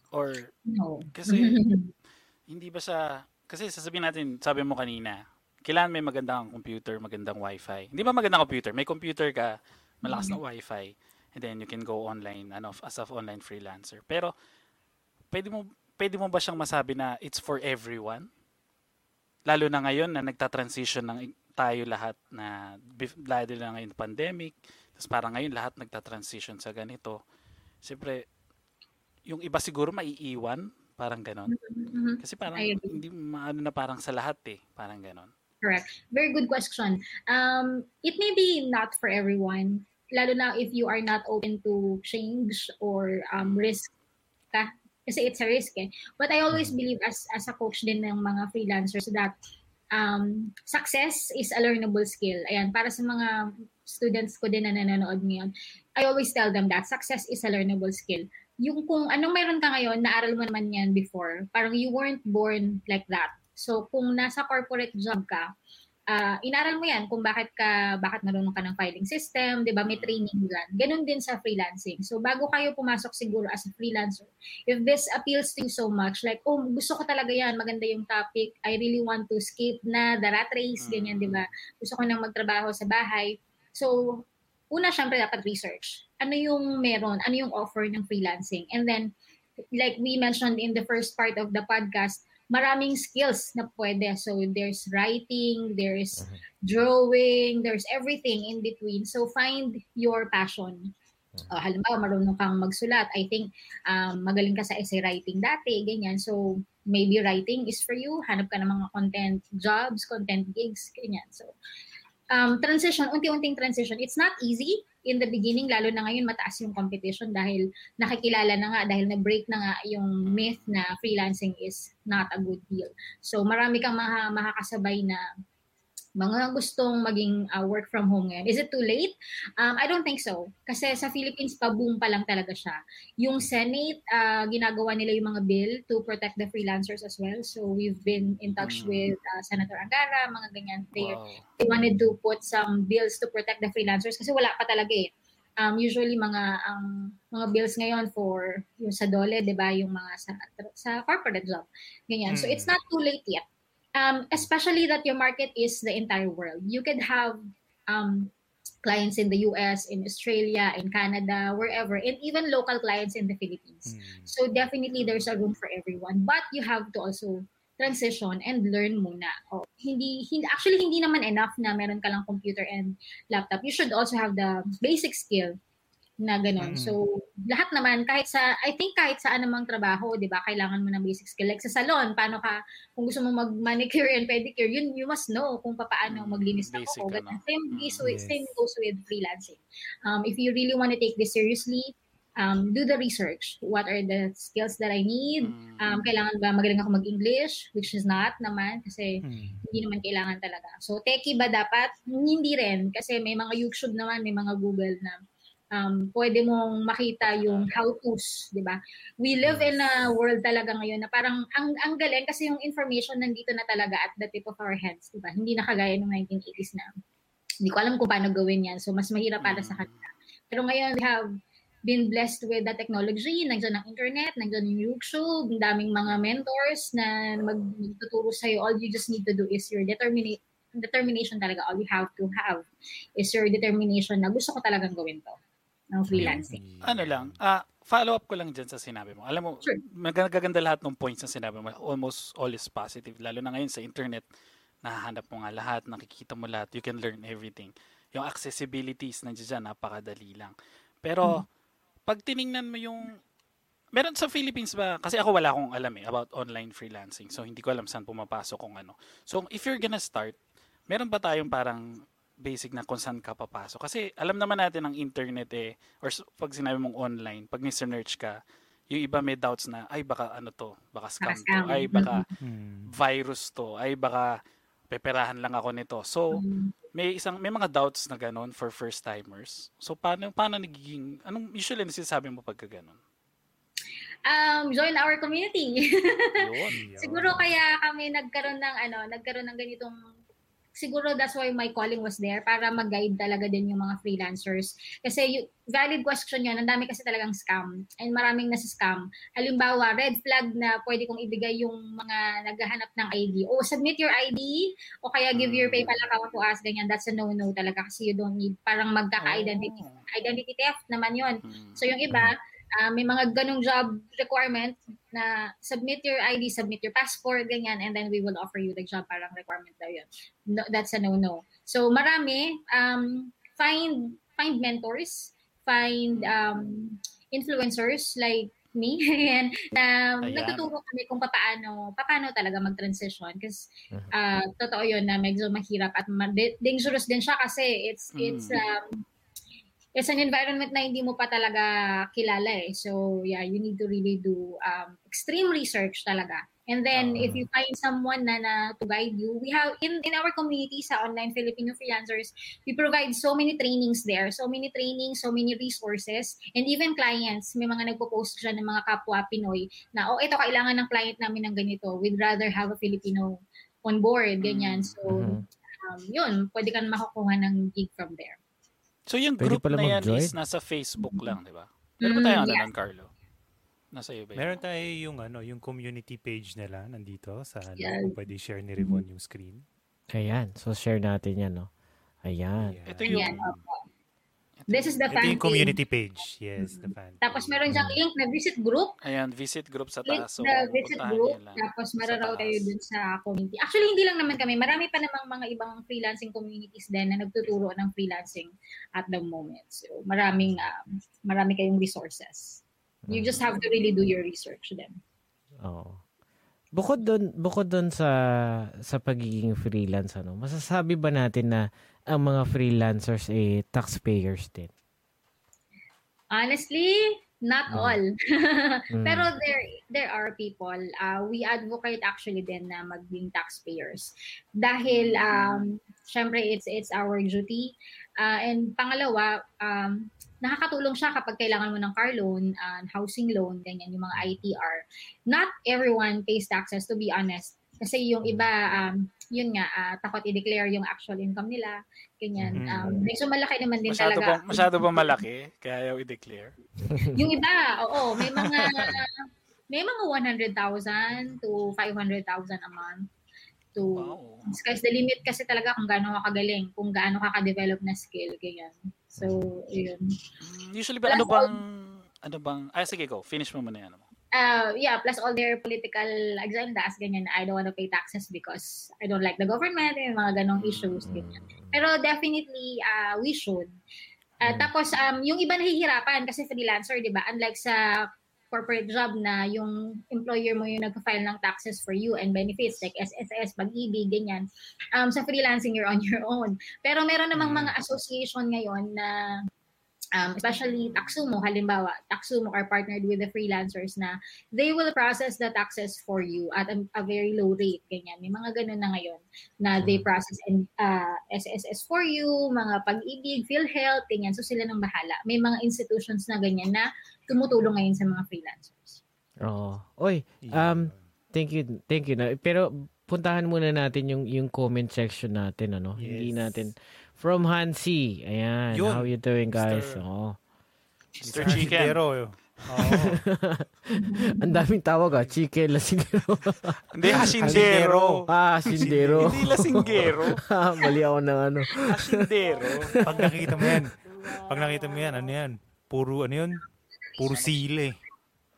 Or No. kasi hindi ba siya kasi sasabihin natin, sabi mo kanina, kailangan may magandang computer, magandang wifi. Hindi ba magandang computer? May computer ka, malakas na wifi, and then you can go online ano, as a online freelancer. Pero pwede mo pwede mo ba siyang masabi na it's for everyone? Lalo na ngayon na nagta-transition ng tayo lahat na lalo na ngayon pandemic, tapos parang ngayon lahat nagta-transition sa ganito. Siyempre, yung iba siguro maiiwan, parang ganon. Mhm. Kasi parang hindi maano na parang sa lahat eh, parang ganon. Correct. Very good question. Um, it may be not for everyone, lalo na if you are not open to change or um, risk ka. Kasi it's a risk eh. But I always believe as as a coach din ng mga freelancers that um, success is a learnable skill. Ayan, para sa mga students ko din na nanonood ngayon, I always tell them that success is a learnable skill. Yung kung anong meron ka ngayon, naaral mo naman yan before. Parang you weren't born like that. So kung nasa corporate job ka, ah, inaral mo yan kung bakit ka bakit marunong ka ng filing system, 'di ba? May training diyan. Ganun din sa freelancing. So bago kayo pumasok siguro as a freelancer, if this appeals to you so much, like oh, gusto ko talaga 'yan, maganda yung topic. I really want to skip na the rat race, ganyan, 'di ba? Gusto ko nang magtrabaho sa bahay. So una syempre dapat research. Ano yung meron? Ano yung offer ng freelancing? And then like we mentioned in the first part of the podcast, maraming skills na pwede. So there's writing, there's Mhm. drawing, there's everything in between. So find your passion. Uh, halimbawa, marunong kang magsulat. I think um, magaling ka sa essay writing dati, ganyan. So maybe writing is for you. Hanap ka ng mga content jobs, content gigs, ganyan. So um, transition, unti-unting transition. It's not easy in the beginning, lalo na ngayon mataas yung competition dahil nakikilala na nga, dahil na-break na nga yung myth na freelancing is not a good deal. So marami kang makakasabay na mga gustong maging uh, work from home ngayon. Is it too late? Um, I don't think so. Kasi sa Philippines pa boom pa lang talaga siya. Yung Senate, uh, ginagawa nila yung mga bill to protect the freelancers as well. So we've been in touch Mm. with uh, Senator Angara, mga ganyan. They, Wow. they wanted to put some bills to protect the freelancers kasi wala pa talaga eh. Um, usually mga ang mga bills ngayon for yung sa dole, 'di ba, yung mga sa sa corporate job. Ganyan. So Mm. it's not too late yet. Um, especially that your market is the entire world. You could have um, clients in the US, in Australia, in Canada, wherever, and even local clients in the Philippines. Mm. So definitely there's a room for everyone, but you have to also transition and learn muna. Oh, hindi, hindi actually hindi naman enough na meron ka lang computer and laptop. You should also have the basic skill na ganun. Mm. So lahat naman kahit sa I think kahit sa anumang trabaho, 'di ba, kailangan mo ng basic skill. Like sa salon, paano ka kung gusto mo mag-manicure and pedicure, yun you must know kung paano Mm, maglinis ng basic, kuko. ano. Ganun. Same, Mm, goes with, yes. same goes with freelancing. Um, if you really want to take this seriously, um, do the research. What are the skills that I need? Mm. Um, kailangan ba magaling ako mag-English? Which is not naman kasi Mm. hindi naman kailangan talaga. So, techie ba dapat? Hindi rin. Kasi may mga YouTube naman, may mga Google na um, pwede mong makita yung how-tos, di ba? We live in a world talaga ngayon na parang ang, ang galing kasi yung information nandito na talaga at the tip of our hands, di ba? Hindi na kagaya ng 1980s na hindi ko alam kung paano gawin yan. So, mas mahirap para sa kanila. Pero ngayon, we have been blessed with the technology, nandiyan ang internet, nandiyan yung YouTube, ang daming mga mentors na mag- magtuturo sa'yo. All you just need to do is your determination determination talaga. All you have to have is your determination na gusto ko talagang gawin to ng freelancing. ano lang, ah follow up ko lang dyan sa sinabi mo. Alam mo, Sure. magaganda lahat ng points na sinabi mo. Almost all is positive. Lalo na ngayon sa internet, nahahanap mo nga lahat, nakikita mo lahat, you can learn everything. Yung accessibilities nandiyan dyan, napakadali lang. Pero, pag tiningnan mo yung, meron sa Philippines ba, kasi ako wala akong alam eh, about online freelancing. So, hindi ko alam saan pumapasok kung ano. So, if you're gonna start, meron ba tayong parang basic na kung saan ka papasok? Kasi alam naman natin ang internet eh, or s- pag sinabi mong online, pag ni-search ka, yung iba may doubts na, ay baka ano to, baka scam to, ay baka Hmm. virus to, ay baka peperahan lang ako nito. So, Mm. may isang may mga doubts na ganun for first timers. So paano paano nagiging anong usually nasasabi mo pagka ganun? Um, join our community. Yun. siguro kaya kami nagkaroon ng ano, nagkaroon ng ganitong siguro that's why my calling was there para mag-guide talaga din yung mga freelancers. Kasi yung valid question yun, ang dami kasi talagang scam and maraming nasa scam. Halimbawa, red flag na pwede kong ibigay yung mga naghahanap ng ID. O submit your ID o kaya give your Mm. PayPal account to us, ganyan. That's a no-no talaga kasi you don't need parang magkaka-identity. Oh. Identity theft naman yun. Mm. So yung iba, ah, may mga ganong job requirement na submit your ID, submit your passport, ganyan, and then we will offer you the job. Parang requirement daw yun. No, that's a no-no. So marami, um, find find mentors, find um, influencers like me and um, Ayan. nagtuturo kami kung paano paano talaga mag-transition kasi Mhm. ah, totoo yun na medyo mahirap at ma- da- dangerous din siya kasi it's it's Mm. um, it's an environment na hindi mo pa talaga kilala eh. So, yeah, you need to really do um, extreme research talaga. And then, Oo. if you find someone na, na to guide you, we have, in, in our community sa online Filipino freelancers, we provide so many trainings there. So many trainings, so many resources. And even clients, may mga nagpo-post siya ng mga kapwa Pinoy na, oh, ito, kailangan ng client namin ng ganito. We'd rather have a Filipino on board, ganyan. Mm. So, Mhm. um, yun, pwede ka na makukuha ng gig from there. So yung Pwede group na yan mag-join? is nasa Facebook lang, di ba? Meron ba Mm, tayong ano yeah. nun, Carlo? Nasa iyo ba yun? Meron tayo yung ano, yung community page nila nandito sa ano, Yeah. kung pwede share ni Rivon yung screen. Ayan. So, share natin yan, no? Ayan. Ayan. Ito yung... Ayan, This is the Ito fan yung page. community page. Yes, the fan Tapos page. meron diyang link na visit group. Ayan, visit group sa Link taas. So, the visit group. Tapos mararaw kayo dun sa community. Actually, hindi lang naman kami. Marami pa namang mga ibang freelancing communities din na nagtuturo ng freelancing at the moment. So, maraming, um, marami kayong resources. You just have to really do your research then. Oo. Bukod doon, bukod doon sa sa pagiging freelance ano, masasabi ba natin na ang mga freelancers eh taxpayers din? Honestly, not Mm. all. Mm. Pero there there are people, uh, we advocate actually din na maging taxpayers. Dahil, um, syempre, it's, it's our duty. Uh, and pangalawa, um, nakakatulong siya kapag kailangan mo ng car loan, uh, housing loan, ganyan, yung mga ITR. Not everyone pays taxes, to be honest. Kasi yung iba, um, yun nga, ah, takot i-declare yung actual income nila. Ganyan. Mhm. Um, medyo malaki naman din Masyado talaga. ba, masyado ba malaki? Kaya ayaw i-declare? Yung iba, oo, may mga may mga 100,000 to 500,000 a month to Wow. sky's the limit kasi talaga kung gaano ka kagaling, kung gaano ka ka-develop na skill, ganyan. So, yun. Mm, Usually ba, ano bang, ano bang, ah, sige, go. Finish mo muna yan. Ano? Uh, yeah, plus all their political agendas, ganyan, I don't want to pay taxes because I don't like the government, yung mga ganong issues, ganyan. Pero definitely, uh, we should. Uh, Mm. Tapos, um, yung iba nahihirapan kasi freelancer, di ba? Unlike sa corporate job na yung employer mo yung nag-file ng taxes for you and benefits like SSS, pag-ibig, ganyan. Um, sa freelancing, you're on your own. Pero meron namang Mm. mga association ngayon na um, especially Taxumo, halimbawa, Taxumo are partnered with the freelancers na they will process the taxes for you at a, a very low rate. Ganyan. May mga ganun na ngayon na they process in, uh, SSS for you, mga pag-ibig, PhilHealth, ganyan. So sila nang bahala. May mga institutions na ganyan na tumutulong ngayon sa mga freelancers. Oo. Oy, Um, thank you. Thank you na. Pero puntahan muna natin yung yung comment section natin ano. Hindi Yes. natin from Hansi. Ayan. Yun. How you doing guys? Mr. Oo. Mr. Chicken. Pero, Oo. Ang daming tawag ah. Chicken, lasingero. Hindi, hasindero. ah, sindero. Hindi lasinggero. Ah, Mali ako ng ano. Hasindero. pag nakita mo yan, pag nakita mo yan, ano yan? Puro, ano yun? Puro sili.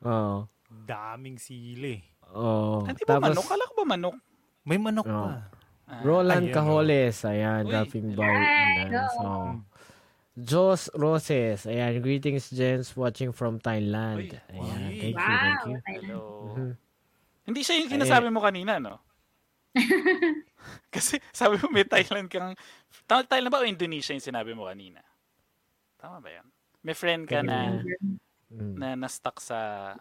Oo. Daming sili. Oo. Hindi ba Tapos, manok? Kala ko ba manok? May manok Oo. pa. Ah, Roland Ayan, Cajoles. Ayan, Uy. dropping by. Ayan, so. Jos Roses. Ayan, greetings, gents, watching from Thailand. Uy, Ayan, wow. thank you, Wow. thank you. Hello. Mhm. Hindi siya yung kinasabi mo kanina, no? Kasi sabi mo may Thailand kang... Thailand ba o Indonesia yung sinabi mo kanina? Tama ba yan? May friend ka na, Mm. na na-stuck sa...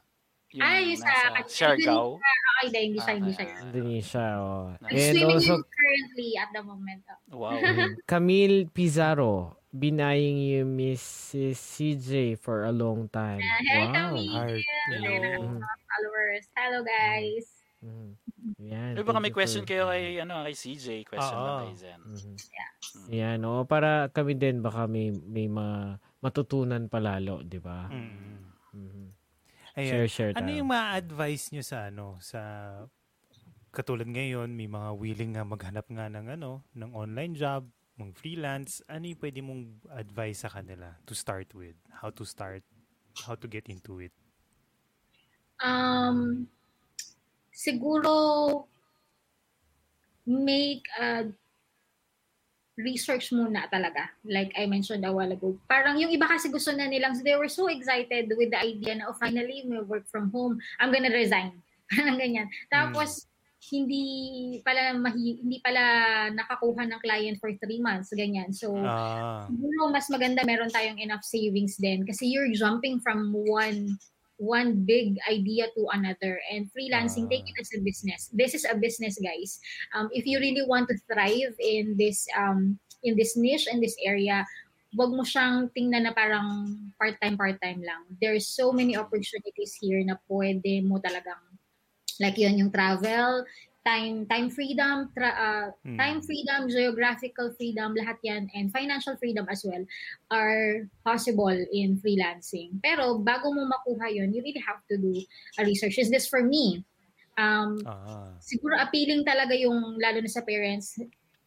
Yung Ay, yung sa- Siargao. Okay, hindi, hindi siya, hindi siya. Ah, Indonesia, oh. Nice. And swimming also, currently at the moment. Oh. Wow. Camille Pizarro. Been eyeing you, Mrs. CJ, for a long time. Uh, hey, wow. Camille. Heart. Hello. Followers. Hello, guys. Mhm. Yan, May baka may for- question kayo kay, ano, kay CJ. Question Oo. lang kay Zen. Mhm. Yeah. Yan, oo, para kami din baka may may ma, matutunan palalo, 'di ba? Mm. Mhm. Ayan. Share share Ano tayo. yung ma-advise nyo sa ano sa katulad ngayon may mga willing nga maghanap nga ng ano ng online job, ng freelance, ano yung pwede mong advice sa kanila to start with? How to start? How to get into it? Um, siguro, make a research muna talaga. Like I mentioned a while ago. Parang yung iba kasi gusto na nilang, they were so excited with the idea na, oh, finally, may work from home. I'm gonna resign. Parang ganyan. Tapos, hindi pala mahi, hindi pala nakakuha ng client for three months, ganyan. So, Ah, siguro mas maganda meron tayong enough savings din kasi you're jumping from one one big idea to another. And freelancing Ah. take it as a business. This is a business guys. Um, if you really want to thrive in this um, in this niche in this area wag mo siyang tingnan na parang part-time part-time lang. There's so many opportunities here na pwede mo talagang like yun yung travel time time freedom tra, uh, mm. time freedom, geographical freedom, lahat yan, and financial freedom as well are possible in freelancing. Pero bago mo makuha yon you really have to do a research. Is this for me? Um, Ah. siguro appealing talaga yung, lalo na sa parents,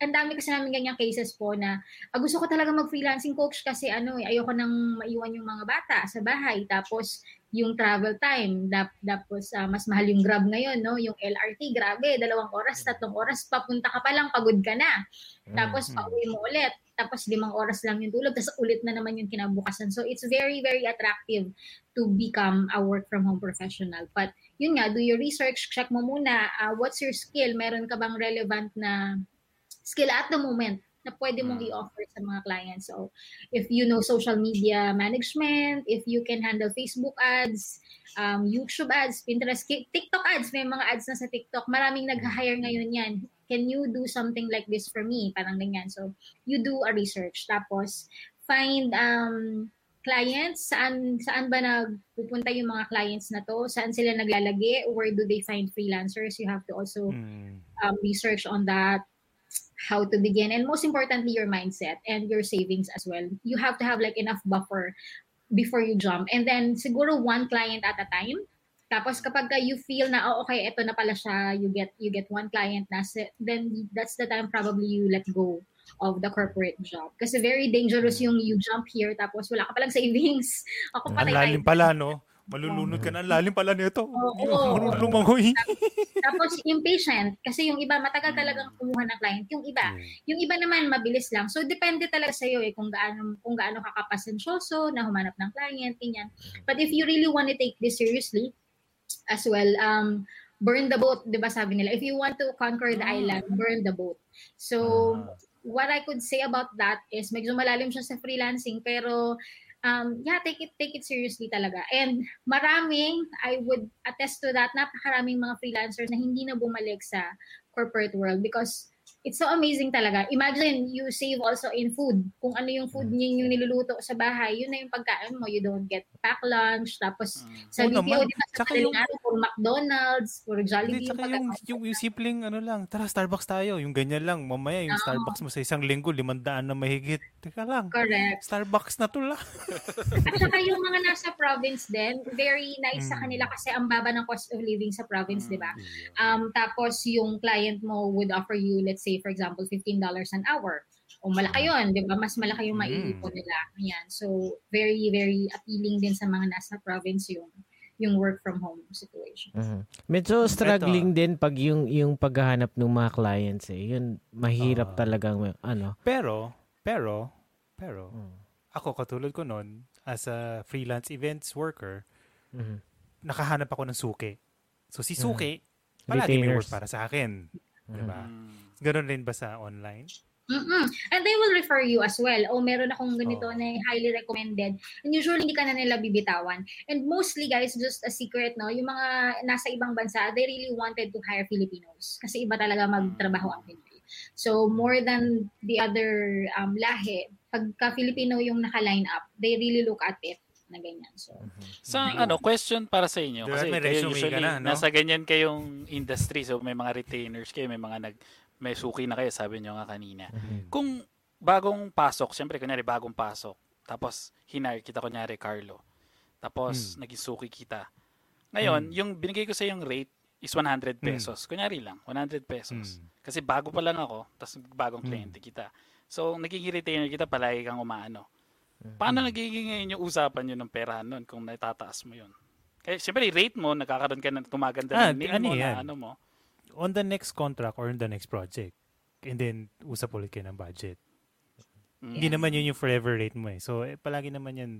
ang dami kasi namin ganyang cases po na ah, gusto ko talaga mag-freelancing coach kasi ano eh, ayoko nang maiwan yung mga bata sa bahay. Tapos yung travel time, dap, tapos ah, mas mahal yung Grab ngayon, no? Yung LRT, grabe, dalawang oras, tatlong oras, papunta ka pa lang, pagod ka na. Tapos Mm. pauwi mo ulit. Tapos limang oras lang yung tulog, tapos ulit na naman yung kinabukasan. So it's very, very attractive to become a work from home professional. But yun nga, do your research, check mo muna, ah, what's your skill? Meron ka bang relevant na skill at the moment na pwede mong Mm. i-offer sa mga clients. So, if you know social media management, if you can handle Facebook ads, um, YouTube ads, Pinterest, TikTok ads, may mga ads na sa TikTok. Maraming nag-hire ngayon yan. Can you do something like this for me? Parang ganyan. So, you do a research. Tapos, find um, clients, saan saan ba nagpupunta yung mga clients na to? Saan sila naglalagi? Where do they find freelancers? You have to also Mm. um, research on that, how to begin, and most importantly, your mindset and your savings as well. You have to have like enough buffer before you jump. And then siguro one client at a time. Tapos kapag ka you feel na oh okay ito na pala siya you get you get one client na then that's the time probably you let go of the corporate job kasi very dangerous yung you jump here tapos wala ka palang savings ako Ang pala lalim pala, no? Malulunod ka na. Lalim pala nito. Oo. Marunong lumangoy. tapos impatient kasi yung iba matagal talagang kumuha ng client yung iba Yung iba naman mabilis lang. So depende talaga sa iyo eh kung gaano kung gaano ka kapasensyoso na humanap ng client ganyan. But if you really want to take this seriously as well um burn the boat, 'di ba sabi nila? If you want to conquer the Ah. island, burn the boat. So Ah. what I could say about that is medyo malalim siya sa freelancing pero um, yeah, take it take it seriously talaga. And maraming, I would attest to that, napakaraming mga freelancers na hindi na bumalik sa corporate world because it's so amazing talaga. Imagine, you save also in food. Kung ano yung food niyo yung niluluto sa bahay, yun na yung pagkain mo. You don't get pack lunch. Tapos Mm. sa Oo BPO, di ba, sa madaling yung- araw, puro McDonald's, Hindi, Jollibee yung tsaka yung, yung, yung simpleng ano lang, tara Starbucks tayo, yung ganyan lang, mamaya yung Oo. Starbucks mo sa isang linggo, limandaan na mahigit. Teka lang, Correct. Starbucks na to lang. At saka yung mga nasa province din, very nice sa Mm. kanila kasi ang baba ng cost of living sa province, Mm. di ba? Um, tapos yung client mo would offer you, let's say, for example, $15 an hour. O malaki yun, di ba? Mas malaki yung Mm. maiipon nila. Ayan. So, very, very appealing din sa mga nasa province yung yung work from home situation. Mhm. Medyo struggling din pag yung yung paghahanap ng mga clients eh. Yun mahirap Ah. talagang ano. Pero, pero, pero, Mm. ako katulad ko noon as a freelance events worker, Mhm. nakahanap ako ng suki. So si Mhm. suki, palagi may work para sa akin. Diba? Mm. Ganon rin ba sa online? Mm-mm. And they will refer you as well. O meron akong ganito Oo. na highly recommended. And usually hindi ka na nila bibitawan. And mostly guys, just a secret, no, yung mga nasa ibang bansa, they really wanted to hire Filipinos. Kasi iba talaga magtrabaho ang Pinoy. So more than the other um, lahi, pagka Filipino yung naka-line up, they really look at it na ganyan. So, Sa ano, question para sa inyo. Kasi may kayo resume usually, ka na, no? nasa ganyan kayong industry. So may mga retainers kayo, may mga nag, may suki na kayo, sabi nyo nga kanina. Mhm. Kung bagong pasok, siyempre, kunyari bagong pasok, tapos hinire kita, kunyari Carlo. Tapos Hmm. naging suki kita. Ngayon, Hmm. yung binigay ko sa yung rate is 100 Hmm. pesos. Kunyari lang, 100 pesos. Mm. Kasi bago pa lang ako, tapos bagong Hmm. kliyente kita. So, nagiging retainer kita, palagi kang umaano. Hmm. Paano nagiging ngayon yung usapan yun ng perahan nun kung natataas mo yun? Kaya siyempre, rate mo, nagkakaroon ka ng tumaganda Ah, ng name ano mo, yan? na ano mo. On the next contract or on the next project. And then, usap ulit kayo ng budget. Mm. Hindi naman yun yung forever rate mo eh. So, eh, palagi naman yan,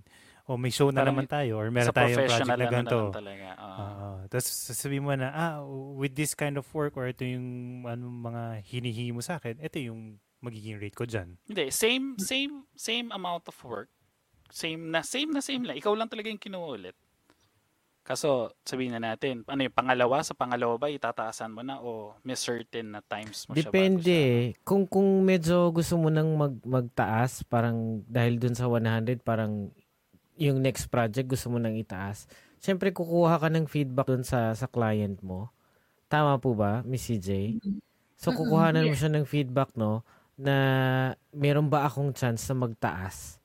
oh, may show na Parang naman tayo or meron Sa tayong project na ano na ganito. Oo. Oo. Tapos sasabihin mo na, ah, with this kind of work or ito yung ano, mga hinihingi mo sa akin, ito yung magiging rate ko dyan. Hindi, same, same, same amount of work. Same na, same na same lang. Ikaw lang talaga yung kinuha ulit. Kaso, sabihin na natin, ano yung pangalawa, sa pangalawa ba, itataasan mo na o may certain na times mo Depende siya? eh. Kung, kung medyo gusto mo nang mag, magtaas, parang dahil dun sa 100, parang yung next project gusto mo nang itaas. Siyempre, kukuha ka ng feedback dun sa, sa client mo. Tama po ba, Miss CJ? So, Mm-mm, kukuhanan mo siya ng feedback, no, na meron ba akong chance na magtaas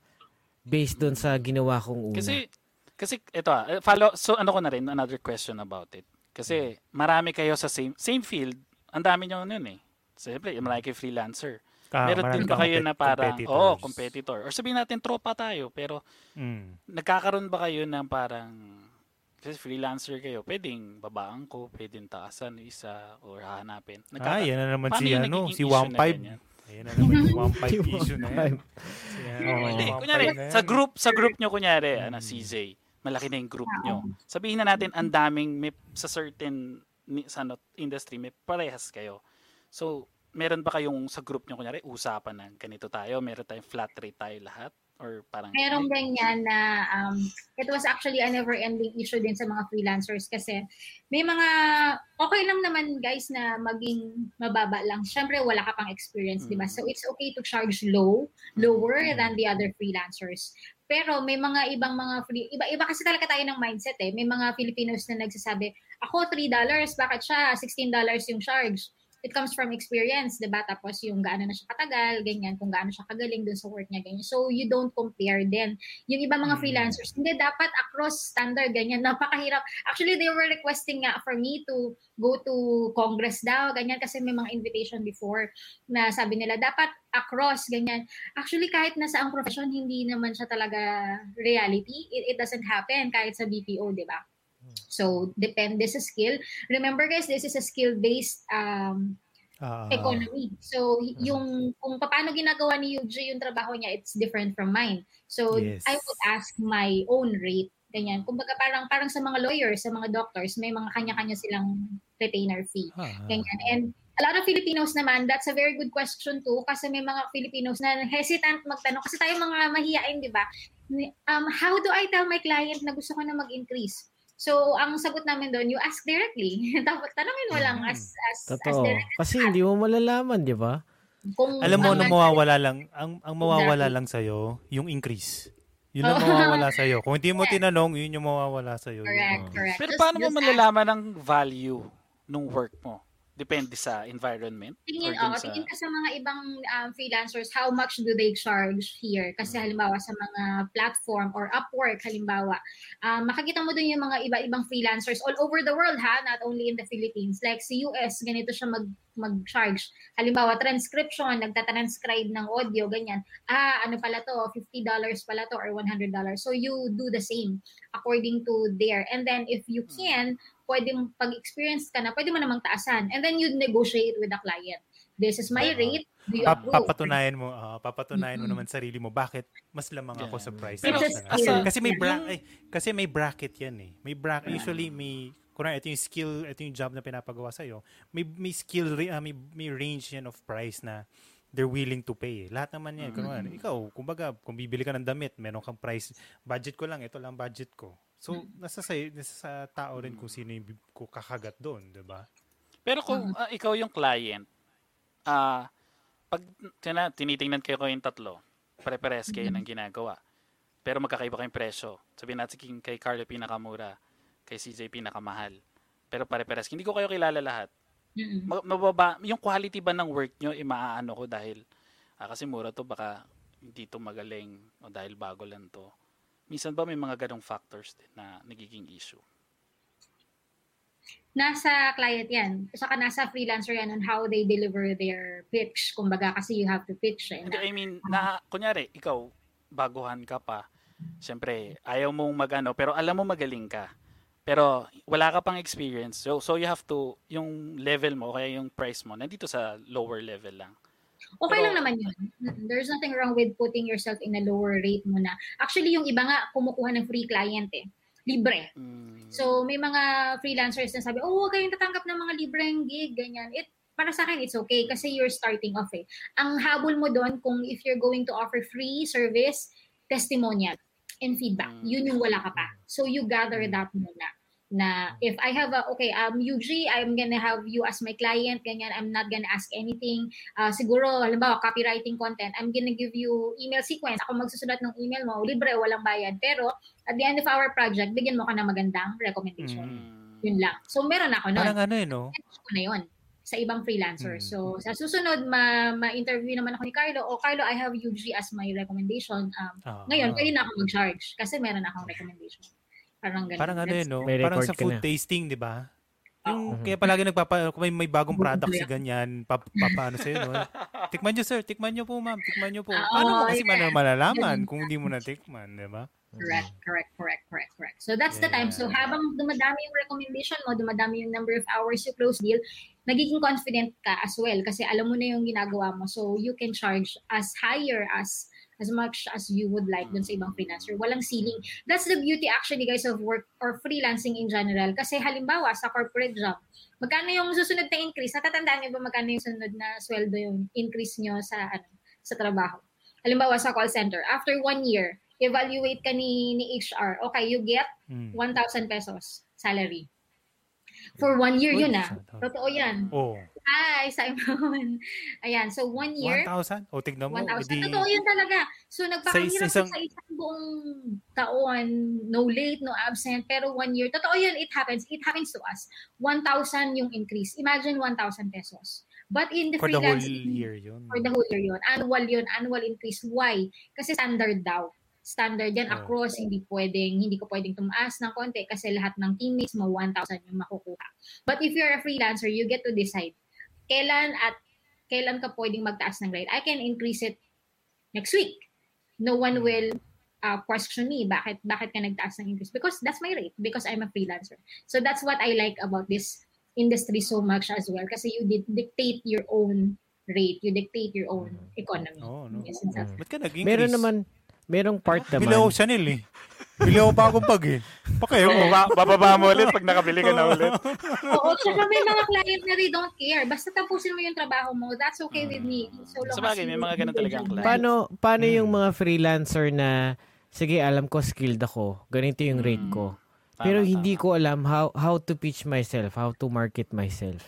based dun sa ginawa kong una. Kasi, kasi ito ah, eh, follow, so ano ko na rin, another question about it. Kasi marami kayo sa same same field, ang dami nyo nun eh. Siyempre, marami kayo freelancer. Ah, Meron din ba kayo na parang, competitors. oh, competitor. Or sabihin natin, tropa tayo, pero Mm. nagkakaroon ba kayo ng parang, kasi freelancer kayo, pwedeng babaan ko, pwedeng taasan yung isa, or hahanapin. Ah, yan na naman Paano si ano, si issue na 1.5. ganyan? Ayan na naman yung 1.5 issue na yan. Oo. Hindi, 1.5 kunyari, sa group, sa group nyo, kunyari, ano, Mm. CJ, malaki na yung group nyo. Sabihin na natin, ang daming, may, sa certain sa ano, industry, may parehas kayo. So, meron ba kayong sa group nyo, kunyari, usapan na ganito tayo, meron tayong flat rate tayo lahat? Or parang, Merong ganyan na um, it was actually a never-ending issue din sa mga freelancers kasi may mga okay lang naman guys na maging mababa lang. Siyempre wala ka pang experience, di ba? Mm. So it's okay to charge low, lower Mm. than the other freelancers. Pero may mga ibang mga free, iba-iba kasi talaga tayo ng mindset eh. May mga Filipinos na nagsasabi, ako $3, bakit siya $16 yung charge? It comes from experience, 'di ba? Tapos yung gaano na siya katagal, ganyan, kung gaano siya kagaling dun sa work niya, ganyan. So you don't compare din. Yung iba mga Mm. freelancers, hindi dapat across standard ganyan. Napakahirap. Actually, they were requesting nga for me to go to Congress daw, ganyan kasi may mga invitation before na sabi nila dapat across ganyan. Actually, kahit nasa ang profession, hindi naman siya talaga reality. It, it doesn't happen kahit sa BPO, 'di ba? So, depende sa skill. Remember guys, this is a skill-based um, Ah, economy. So, y- yung kung paano ginagawa ni Yuji yung trabaho niya, it's different from mine. So, Yes. I would ask my own rate. Ganyan. Kumbaga parang parang sa mga lawyers, sa mga doctors, may mga kanya-kanya silang retainer fee. ah, Ganyan. And a lot of Filipinos naman, that's a very good question too kasi may mga Filipinos na hesitant magtanong kasi tayo mga mahiyain, di ba? Um, how do I tell my client na gusto ko na mag-increase? So, ang sagot namin doon, you ask directly. Tapos tanongin mo lang Mhm. as as, as Totoo. direct Kasi hindi mo malalaman, di ba? kung Alam mo, ang- ano mawawala lang, ang, ang mawawala Exactly. lang sa'yo, yung increase. Yun ang Oh. mawawala sa'yo. Kung hindi mo tinanong, yun yung mawawala sa'yo. Yun Correct, ang- correct. pero Just- paano mo just malalaman ang value ng work mo? Depende sa environment? Tingin, oh, sa- tingin ka sa mga ibang um, freelancers, how much do they charge here? Kasi halimbawa sa mga platform or Upwork, halimbawa, um, makikita mo dun yung mga iba-ibang freelancers all over the world ha, not only in the Philippines. Like sa US, ganito siya mag mag-charge. Halimbawa, transcription, nagtatranscribe ng audio, ganyan. Ah, ano pala to, $50 pala to or $100. So you do the same according to their. And then if you can, pwedeng pag-experience ka na, pwede mo namang taasan. And then you negotiate with the client. This is my rate. Do you Pa- approve? papatunayan mo, ah, papatunayan mo Mm-mm. naman sarili mo bakit mas lamang ako sa Yeah. price. Pero kasi may bra- ay, kasi may bracket 'yan eh. May bracket usually may kunwari ito yung skill, ito yung job na pinapagawa sa May may skill ah, may, may range yan of price na they're willing to pay. eh. Lahat naman yan. Kunwari, ikaw, kumbaga, kung bibili ka ng damit, meron kang price, budget ko lang, ito lang budget ko. So, nasa sa, nasa sa tao rin kung sino yung kakagat doon, 'di ba? Pero kung ah, ikaw yung client, ah pag tina, tinitingnan kayo kayong tatlo, pare-pares kayo ng ginagawa. Pero magkakaiba kayong presyo. Sabihin natin king- kay Carlo pinakamura, kay CJ pinakamahal. Pero pare-pares. Hindi ko kayo kilala lahat. Mm-mm. Ma- mababa, yung quality ba ng work nyo, imaaano ko dahil, ah, kasi mura to, baka hindi to magaling o dahil bago lang to. Minsan ba may mga ganong factors din na nagiging issue? nasa client yan. Saka nasa freelancer yan on how they deliver their pitch. Kumbaga kasi you have to pitch. Eh, na, I mean, na, kunyari, ikaw, baguhan ka pa. Siyempre, ayaw mong magano, pero alam mo magaling ka. Pero wala ka pang experience. So, so you have to, yung level mo, kaya yung price mo, nandito sa lower level lang. Okay pero- lang naman yun. There's nothing wrong with putting yourself in a lower rate muna. Actually, yung iba nga, kumukuha ng free client eh. Libre. Mm, So, may mga freelancers na sabi, oh, huwag kayong tatanggap ng mga libreng gig, ganyan. It, para sa akin, it's okay kasi you're starting off eh. Ang habol mo doon, kung if you're going to offer free service, testimonial and feedback. Mm. Yun yung wala ka pa. So, you gather that muna. Na if I have a, okay, um, UG, I'm gonna have you as my client, ganyan, I'm not gonna ask anything. Uh, siguro, halimbawa, copywriting content, I'm gonna give you email sequence. Ako magsusulat ng email mo, libre, walang bayad. Pero, at the end of our project, bigyan mo ka ng magandang recommendation. mm, Yun lang. So, meron ako nun. Parang ano eh, no? Ko na yun sa ibang freelancer. Mm. So, sa susunod, ma- ma-interview naman ako ni Carlo. O, Carlo, I have UG as my recommendation. Um, Ah. ngayon, pwede na ako mag-charge kasi meron akong recommendation. Parang ganun. Parang ano yun, no? May Parang sa food na. tasting, di ba? Yung, Oo. kaya palagi nagpapa, kung may, may bagong product si Yeah. ganyan, pap, papaano sa'yo, no? Tikman nyo, sir. Tikman nyo po, ma'am. Tikman nyo po. Oo, Paano mo kasi yeah. yeah. malalaman kung hindi mo natikman, di ba? Correct, correct, correct, correct, correct. So that's the time. So Yeah. habang dumadami yung recommendation mo, dumadami yung number of hours you close deal, nagiging confident ka as well kasi alam mo na yung ginagawa mo. So you can charge as higher as as much as you would like dun sa ibang freelancer. Walang ceiling. That's the beauty actually guys of work or freelancing in general. Kasi halimbawa sa corporate job, magkano yung susunod na increase? Natatandaan niyo ba magkano yung sunod na sweldo yung increase nyo sa ano sa trabaho? Halimbawa sa call center, after one year, evaluate ka ni, ni HR. Okay, you get Mm. 1,000 pesos salary. For one year yun ah. Totoo yan. Oh, Hi, Simon. Ayan, so one year, 1,000? O, tignan mo. 1,000. edi- Totoo yun talaga. So nagpakahirap isang- sa isang buong taon, no late, no absent, pero one year, totoo yun, it happens. It happens to us. 1,000 yung increase. Imagine 1,000 pesos. But in the For the whole year yun. for the whole year yun. Annual yun, annual increase. Why? Kasi standard daw. Standard yan Oh. across, hindi pwedeng, hindi ko pwedeng tumaas ng konti kasi lahat ng teammates mo 1,000 yung makukuha. But if you're a freelancer, you get to decide kailan at kailan ka pwedeng magtaas ng rate. I can increase it next week. No one will uh, question me bakit bakit ka nagtaas ng increase because that's my rate because I'm a freelancer. So that's what I like about this industry so much as well kasi you did dictate your own rate, you dictate your own economy. Oo, no? Yes, it's a- Ba't ka nag-increase? Meron naman, merong part Bili ako naman. Chanel eh. Bili ako bagong bag eh. Pakayo mo. Baba, bababa mo ulit pag nakabili ka na ulit. Oo, tsaka may mga client na they don't care. Basta tapusin mo yung trabaho mo, that's okay with me. So long Sa bagay, as may mga ganun talaga ang client. Paano, paano Mm. yung mga freelancer na, sige, alam ko, skilled ako. Ganito yung rate ko. Tama, Pero tama. hindi ko alam how how to pitch myself, how to market myself.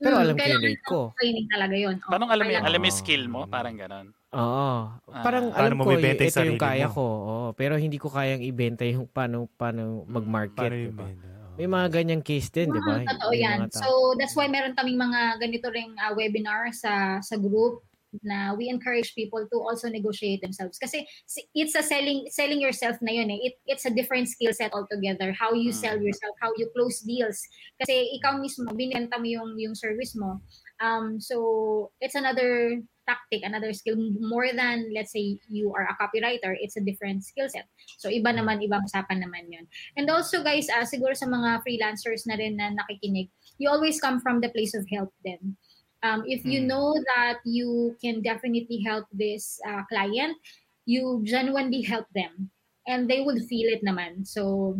Pero Mm, alam ko yung rate ko. ng Training talaga yun. Oo, Paano alam mo, alam mo yung skill mo? Parang ganon. Oo. Ah. Parang Paano alam mo ko, bibenta yung ito yung sarili kaya mo? ko. Oo. Pero hindi ko kayang ibenta yung paano, paano mag-market. Paano di yung ba? benta? Oo. May mga ganyang case din, di ba? Mm, totoo Yung yan. mga tao. So, that's why meron kaming mga ganito ring uh, webinar sa sa group na we encourage people to also negotiate themselves kasi si- it's a selling selling yourself na yun eh. It, it's a different skill set altogether. How you sell Mm. yourself, how you close deals. Kasi ikaw mismo, binenta mo yung, yung service mo. Um, so, it's another tactic, another skill more than let's say you are a copywriter, it's a different skill set. So iba naman ibang usapan naman 'yon. And also guys, ah, siguro sa mga freelancers na rin na nakikinig, you always come from the place of help din. Um, if you Mm. know that you can definitely help this uh, client, you genuinely help them. And they will feel it naman. So,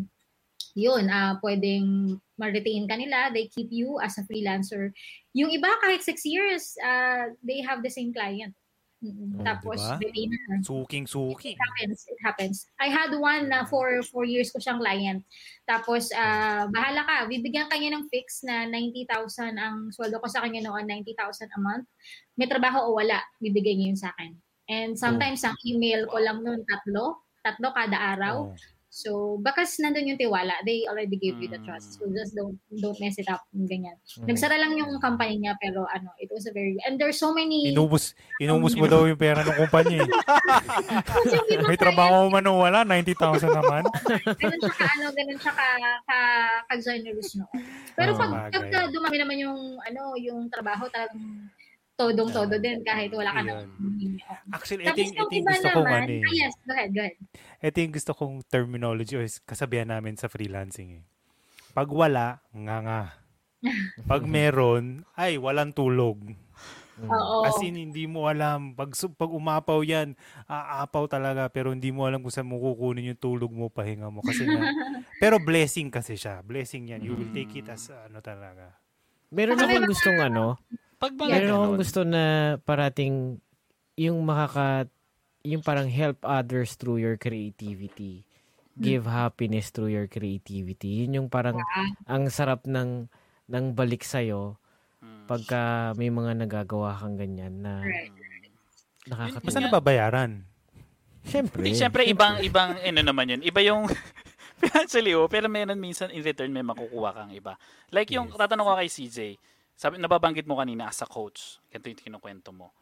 yun, ah pwedeng ma-retain ka nila, they keep you as a freelancer. Yung iba, kahit six years, uh, they have the same client. Oh, Tapos, diba? retainer. Suking-suki. It happens. It happens. I had one na for four years ko siyang client. Tapos, ah, bahala ka. Bibigyan kanya ng fix na 90,000 ang sweldo ko sa kanya noon, 90,000 a month. May trabaho o wala, bibigay niya yun sa akin. And sometimes, ang email ko lang noon, tatlo. Tatlo kada araw. Oh. So, bakas nandun yung tiwala. They already gave you the trust. So, Mm. just don't don't mess it up. Ganyan. Mm. Nagsara lang yung company niya, pero ano, it was a very... And there's so many... Inubos, inubos mo daw yung pera ng kumpanya. eh. May trabaho man o wala, 90,000 naman. ganun siya ka, ano, ganun siya ka, ka, ka-generous no. Pero Oo, pag, pagka dumami naman yung, ano, yung trabaho, talagang todong-todo din kahit wala ka Yun. ng... Actually, ito Tapos yung, yung ito yung iba gusto kong ano eh. ah, yes, go ahead, go ahead. Ito yung gusto kong terminology o kasabihan namin sa freelancing eh. Pag wala, nga nga. Pag meron, ay, walang tulog. Oo. As in, hindi mo alam. Pag, pag umapaw yan, aapaw talaga. Pero hindi mo alam kung saan mo kukunin yung tulog mo, pahinga mo. Kasi na, pero blessing kasi siya. Blessing yan. You will take it as ano talaga. Meron akong gustong ano, Pag mga meron akong ganon, gusto na parating yung makaka yung parang help others through your creativity. Give happiness through your creativity. Yun yung parang ang sarap ng ng balik sa'yo mm, pagka may mga nagagawa kang ganyan na Right. nakakatuwa. Basta nababayaran. Siyempre. Hindi, syempre ibang ibang ano naman yun. Iba yung financially oh, pero meron minsan in return may makukuha kang iba. Like yung Yes. tatanong ko kay CJ, sabi nababanggit mo kanina as a coach. Ganito yung kinukwento mo.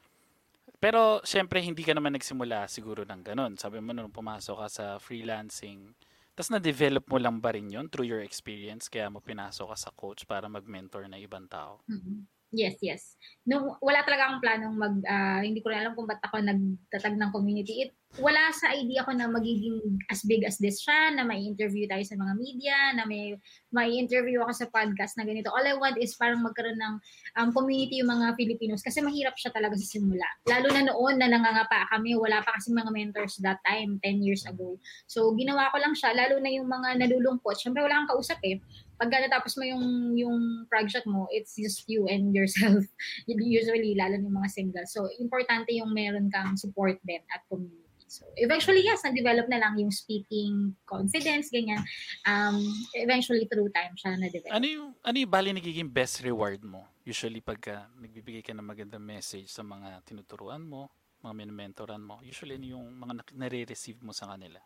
Pero syempre hindi ka naman nagsimula siguro ng ganun. Sabi mo nung pumasok ka sa freelancing, tapos na-develop mo lang ba rin yun through your experience kaya mo pinasok ka sa coach para mag-mentor na ibang tao? Mhm. Yes, yes. Nung wala talaga akong planong mag ah, hindi ko rin alam kung ba't ako nagtatag ng community. Wala sa idea ko na magiging as big as this siya, na may interview tayo sa mga media, na may may interview ako sa podcast na ganito. All I want is parang magkaroon ng um, community yung mga Filipinos kasi mahirap siya talaga sa simula. Lalo na noon na nangangapa kami, wala pa kasi mga mentors that time, 10 years ago. So ginawa ko lang siya, lalo na yung mga nalulungkot. Siyempre wala kang kausap eh pagka natapos mo yung yung project mo, it's just you and yourself. Usually, lalo yung mga single. So, importante yung meron kang support din at community. So, eventually, yes, na-develop na lang yung speaking confidence, ganyan. Um, eventually, through time siya na-develop. Ano yung ano yung bali nagiging best reward mo? Usually pagka nagbibigay ka ng magandang message sa mga tinuturuan mo, mga min-mentoran mo, usually ano yung mga nare-receive mo sa kanila?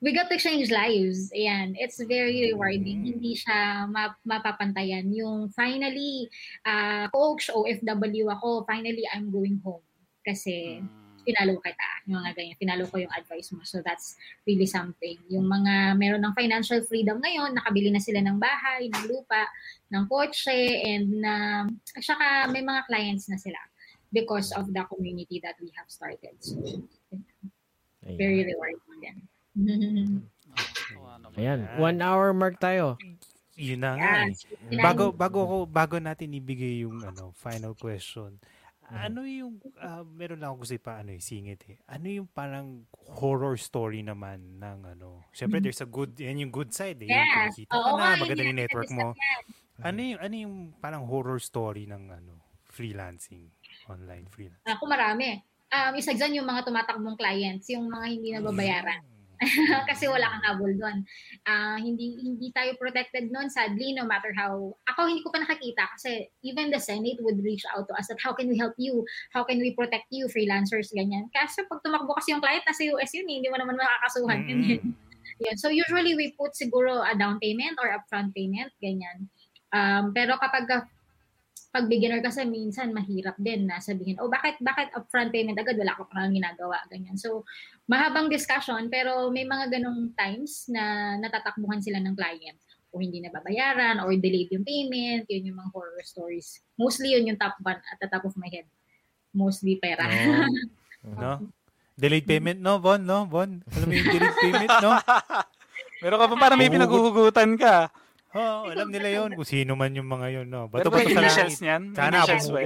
we got to change lives. Ayan, it's very rewarding. Mm. Hindi siya map- mapapantayan. Yung finally, uh, coach, OFW ako, finally, I'm going home. Kasi, Mm. Pinalo kita. Yung mga ganyan. Pinalo ko yung advice mo. So, that's really something. Yung mga meron ng financial freedom ngayon, nakabili na sila ng bahay, ng lupa, ng kotse, and na, at saka may mga clients na sila because of the community that we have started. So, Ayan. very rewarding din. Ayan. One hour mark tayo. Yun na nga. Yes. eh. Bago bago ko bago natin ibigay yung ano final question. Ano yung ah, meron lang ako gusto pa ano eh, singit eh. Ano yung parang horror story naman ng ano. Syempre there's a good yan yung good side eh. Yung kumikita ka Oo nga, na, maganda yun yung network mo. Ano yung ano yung parang horror story ng ano freelancing online freelance. Ako marami. Um, isa dyan yung mga tumatakbong clients, yung mga hindi nababayaran. kasi wala kang habol doon. Ah, hindi hindi tayo protected noon sadly no matter how ako hindi ko pa nakakita kasi even the Senate would reach out to us that how can we help you? How can we protect you freelancers ganyan. Kasi pag tumakbo kasi yung client nasa US yun, eh, hindi mo naman makakasuhan. Mm. Yan. So usually we put siguro a down payment or upfront payment, ganyan. Um, pero kapag ka- pag beginner kasi minsan mahirap din na sabihin, oh bakit bakit upfront payment agad wala ko pa nang ginagawa ganyan. So mahabang discussion pero may mga ganong times na natatakbuhan sila ng client o hindi nababayaran or delayed yung payment, yun yung mga horror stories. Mostly yun yung top one at the top of my head. Mostly pera. No? Delayed payment, no, Bon, no, Bon? Alam mo yung delayed payment, no? Meron ka pa para may pinaguhugutan ka. Oo, alam nila yon kung sino man yung mga yun. No? Bato ba initials niyan? May Sana initials ba.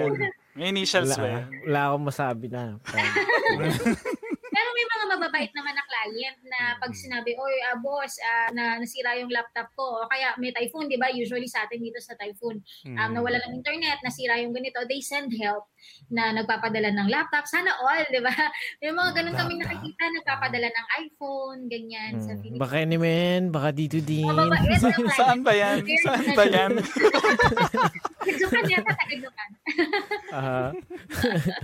May initials ba Wala, yan? wala akong masabi na. Pero may mga mababait naman na client na pag sinabi, oy, ah, boss, ah, na nasira yung laptop ko, o kaya may typhoon, di ba? Usually sa atin dito sa typhoon, um, Mm. nawala ng internet, nasira yung ganito, they send help na nagpapadala ng laptop. Sana all, di ba? May mga ganun kami nakikita, nagpapadala ng iPhone, ganyan, sa Hmm. Philippines. Baka ni men, baka dito din. Client. Saan ba yan? Saan ba yan? Tagadyokan yata, tagadyokan. Aha.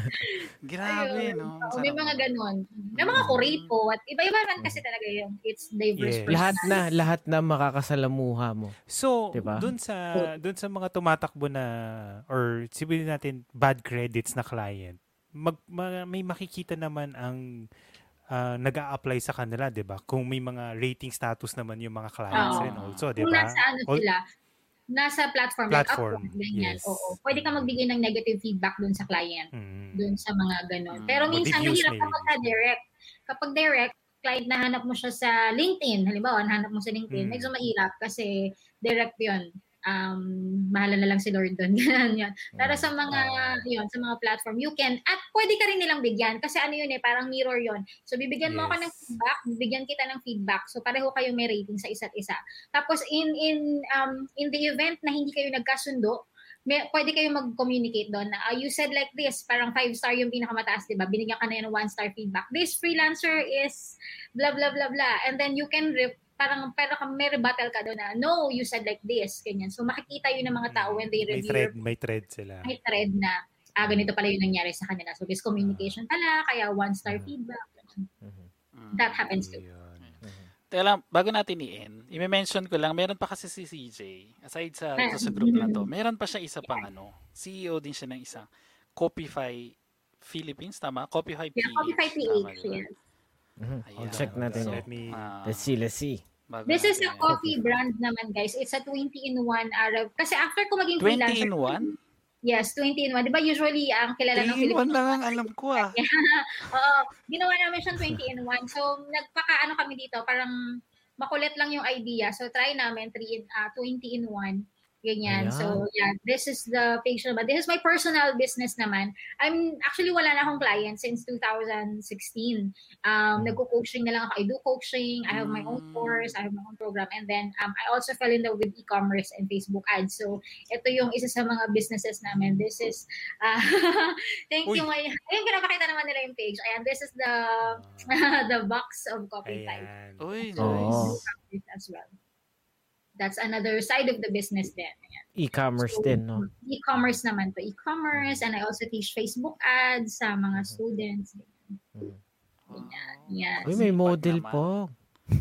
Grabe, Ayun. no? Oo, may mga ganun. May mga kurito at iba-iba man kasi talaga yung it's diverse Yes. lahat na, lahat na makakasalamuha mo. So, Diba? dun sa dun sa mga tumatakbo na or sabihin natin bad credits na client, mag, ma- may makikita naman ang ah, nag-a-apply sa kanila, 'di ba? Kung may mga rating status naman yung mga clients Oo. rin also, 'di Kung ba? nasa ano sila, nasa platform, Platform, like Upwork, ganyan. yes. Oo. Pwede ka magbigay ng negative feedback dun sa client, Mm. dun sa mga ganon. Mm. Pero minsan mahirap ka direct. Kapag direct, client nahanap mo siya sa LinkedIn, halimbawa, nahanap mo sa LinkedIn, Mm. medyo mahirap kasi direct yun. Um, mahala na lang si Lord doon. Yun. Pero sa mga, yun, sa mga platform, you can, at pwede ka rin nilang bigyan kasi ano yun eh, parang mirror yun. So, bibigyan mo ako ng Yes. feedback, bibigyan kita ng feedback. So, pareho kayo may rating sa isa't isa. Tapos, in, in, um, in the event na hindi kayo nagkasundo, may, pwede kayo mag-communicate doon na, ah, you said like this, parang five star yung pinakamataas, di ba? Binigyan ka na yun ng one star feedback. This freelancer is blah, blah, blah, blah. And then you can, re- parang, pero may rebuttal ka doon na, no, you said like this, ganyan. So, makikita yun ng mga tao when they may review thread, your may thread sila. may thread na ah, ganito pala yung nangyari sa kanila. So, miscommunication pala, kaya one-star Mm. feedback. Mm. That happens too. Ayun. Teka lang, bago natin i-end, i-mention ko lang, meron pa kasi si CJ, aside sa, ito sa group na to, meron pa siya isa pang ano, CEO din siya ng isang Copify Philippines, tama? Copify PH. Yeah, Copify tama, PH, yes. Mhm. Ayan. Check natin So, yan. Let me- ah, Let's see, let's see. bago This is a coffee brand naman, guys. It's a 20-in-1 Arab. Kasi after ko maging 20 freelancer, in 1? yes, 20-in-1. Di ba usually, ang kilala 3 ng in 1 Philippines, lang ang alam ko ah. Oo, ginawa namin siyang 20-in-1. So, nagpaka-ano kami dito, parang makulit lang yung idea. So, try namin 3 in, ah, 20-in-1. Ganyan. Ayan. So, yeah, this is the page naman. This is my personal business naman. I'm, actually, wala na akong client since 2016. Um, Nagko-coaching na lang ako. I do coaching. I have my own Mm. course. I have my own program. And then, um, I also fell in love with e-commerce and Facebook ads. So, ito yung isa sa mga businesses namin. This is, uh, thank you. Uy. My, ayun, pinapakita naman nila yung page. Ayan, this is the the box of coffee type. Ayan. Uy, nice. as well. That's another side of the business then. Ayan. E-commerce So, din, no? E-commerce naman to. E-commerce and I also teach Facebook ads sa mga students. Mhm. Ganyan. Yes. Uy, may model po.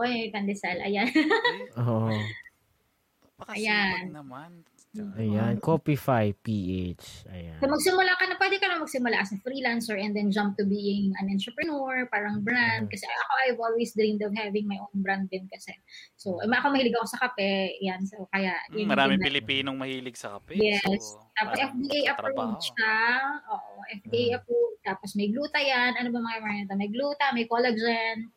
Uy, pandesal. Ayan. Oo. Pakasipag Ayan. naman. Ayan, Copify PH. Ayan. So magsimula ka na, pwede ka na magsimula as a freelancer and then jump to being an entrepreneur, parang brand. Kasi ako, I've always dreamed of having my own brand din kasi. So, eh, ako mahilig ako sa kape. Yan. So, kaya, Mm, yun maraming din na- Pilipinong mahilig sa kape. Yes. So, Tapos FDA approved siya. Oo, FDA Mhm. approved. Tapos may gluta yan. Ano ba mga mga? May gluta, may collagen,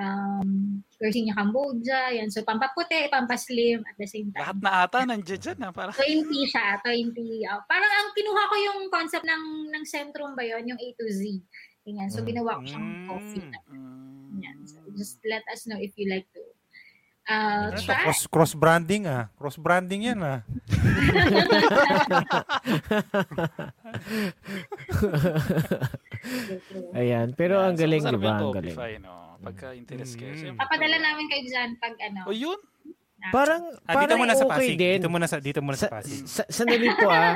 um, Garcinia Cambodia, yan. So, pampaputi, pampaslim at the same Lahat time. na ata nandiyan dyan. Ha? Parang, 20 siya, 20. ah, parang ang kinuha ko yung concept ng ng Centrum ba yun, yung A to Z. Ganyan. So, ginawa ko siyang Mm. coffee. mm, Yan. So, just let us know if you like to uh, to? try. Cross, cross branding ah. Cross branding yan ah. Ayan, pero ang so galing, masarap di ba? yung Ang galing. No? Pagka interest kayo. Mm. siyempre, Papadala wala. namin kayo dyan pag ano. O yun? na- Parang, Ah, dito parang muna sa okay Pasig. din. Dito muna sa dito muna sa Sa, Pasig. sa, sandali po ah.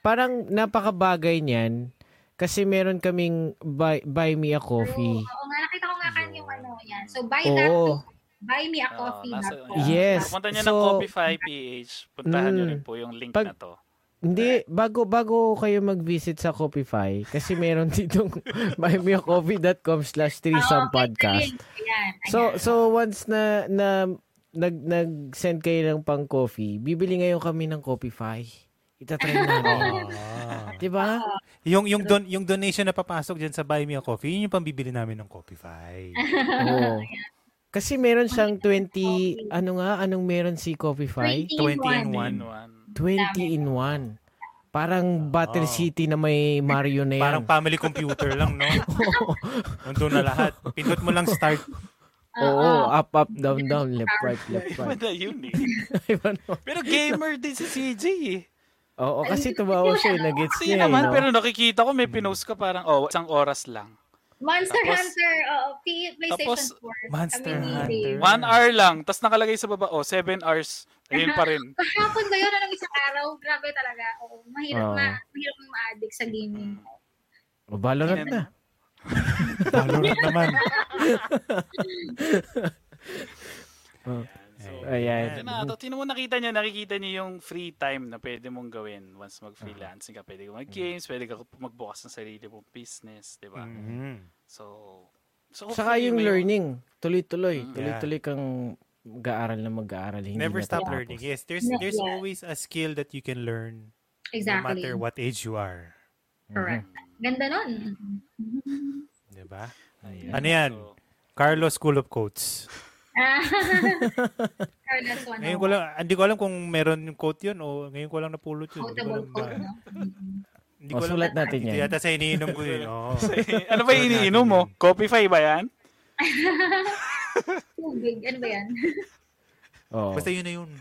Parang napakabagay niyan. Kasi meron kaming buy, buy me a coffee. Oo nga, nakita ko nga kan yung ano yan. So, buy that Oo. to buy me a Oo, coffee. nasa- dot com. Yes. Pumunta niyo ng So- Copify PH. Puntahan niyo Mm. rin po yung link Pag- na to. Hindi, bago bago kayo mag-visit sa Copify, kasi meron ditong buymeacoffee.com slash threesome podcast. So, so once na, na nag, nag-send kayo ng pang coffee, bibili ngayon kami ng Copify. Itatry namin. Diba? yung yung don yung donation na papasok diyan sa Buy Me a Coffee, yun yung pambibili namin ng Coffeefy. Oo. Kasi meron siyang 20, ano nga, anong meron si Coffeefy? 20 in 1. 1. 20 in 1. Parang Battle. City na may Mario na yan. Parang family computer lang, no? Nandun na lahat. Pindot mo lang start. Oo, up, up, down, down, left, right, left, Iba right. na yun eh. Iba na. Pero gamer din si CJ eh. Oo, kasi tumawa siya, eh, nag-gets niya, eh, naman, no? pero nakikita ko may pinost ka parang, oh, isang oras lang. Monster Tapos- Hunter, P- PlayStation Tapos, 4. Monster Hunter. One hour lang, tapos nakalagay sa baba, oh, seven hours. Ayun pa rin. Kahapon ba yun? Anong isang araw? Grabe talaga. Oo, mahirap, Oo. ma, mahirap mo ma-addict sa gaming. O, Valorant na. Valorant naman. So, Ayan. Na, to, tino mo nakita niyo, nakikita niyo yung free time na pwede mong gawin once mag-freelancing ka. Pwede ka mag-games, pwede ka magbukas ng sarili mong business, di ba? Mhm. So, so Saka yung learning, tuloy-tuloy. Mm. Tuloy-tuloy kang mag-aaral na mag-aaral. Hindi Never stop natatapos. learning. Yes, there's Yeah. there's always a skill that you can learn no Exactly. matter what age you are. Correct. Ganda nun. Di ba? Ayan. Ano yan? So, Carlos School of Quotes. Carlos one. Ngayon ko lang, hindi ko alam kung meron yung quote yun o ngayon ko lang napulot yun. Hindi ko Quotable alam quote, ba- no? Hindi ko alam. sulat natin yan. yata sa iniinom ko yun. Oo. ano ba iniinom mo? Coffee ba yan? Tubig. Ano ba yan? Oo. Basta yun na yun.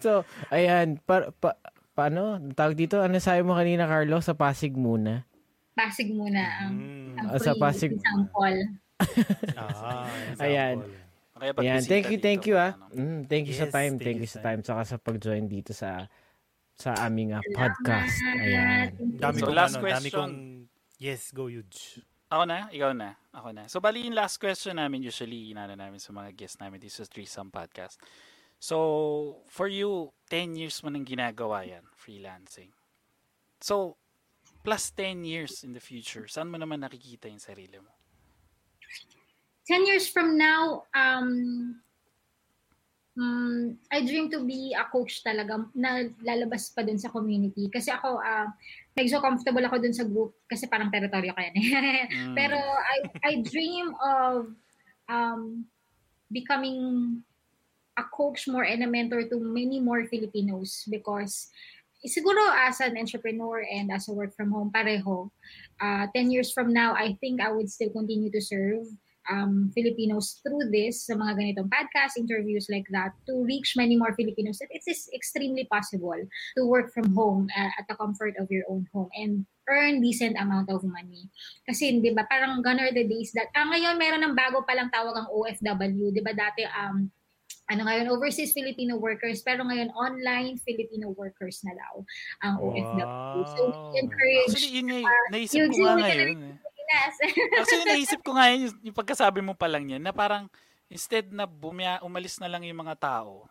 So, ayan, pa, pa, paano? Tawag dito, ano sabi mo kanina, Carlo? Sa Pasig muna. Pasig muna ang, Mm. ang Ah, sa free Pasig. example. Ah, Ayan. Okay, Ayan, thank you, thank you ah. Ano? Mm, thank you sa Yes, time, thank thank you sa sa time, saka sa pag-join dito sa sa aming ah, podcast. Ayan. Dami So, kong last ano, dami question. kong Yes, go huge. Ako na? Ikaw na? Ako na. So, bali yung last question namin usually, inana namin sa mga guests namin dito sa Threesome Podcast. So, for you, 10 years mo nang ginagawa yan, freelancing. So, plus 10 years in the future, saan mo naman nakikita yung sarili mo? 10 years from now, um, mm, I dream to be a coach talaga na lalabas pa dun sa community. Kasi ako, uh, medyo comfortable ako dun sa group kasi parang teritoryo kaya Mm. Pero I, I dream of um, becoming a coach more and a mentor to many more Filipinos because siguro as an entrepreneur and as a work from home, pareho. Uh, 10 years from now, I think I would still continue to serve um, Filipinos through this sa mga ganitong podcast, interviews like that, to reach many more Filipinos. It is extremely possible to work from home uh, at the comfort of your own home and earn decent amount of money. Kasi, di ba, parang gone are the days that, ah, ngayon meron ng bago palang tawag ang OFW. Di ba, dati, um, ano ngayon, overseas Filipino workers, pero ngayon online Filipino workers na daw ang OFW. So, we Wow. encourage Actually, yun Ah, naisip ko nga it ngayon. Eh. Pilipinas. Actually, naisip ko nga yun, yung, yung pagkasabi mo pa lang yan, na parang, instead na bumya, umalis na lang yung mga tao,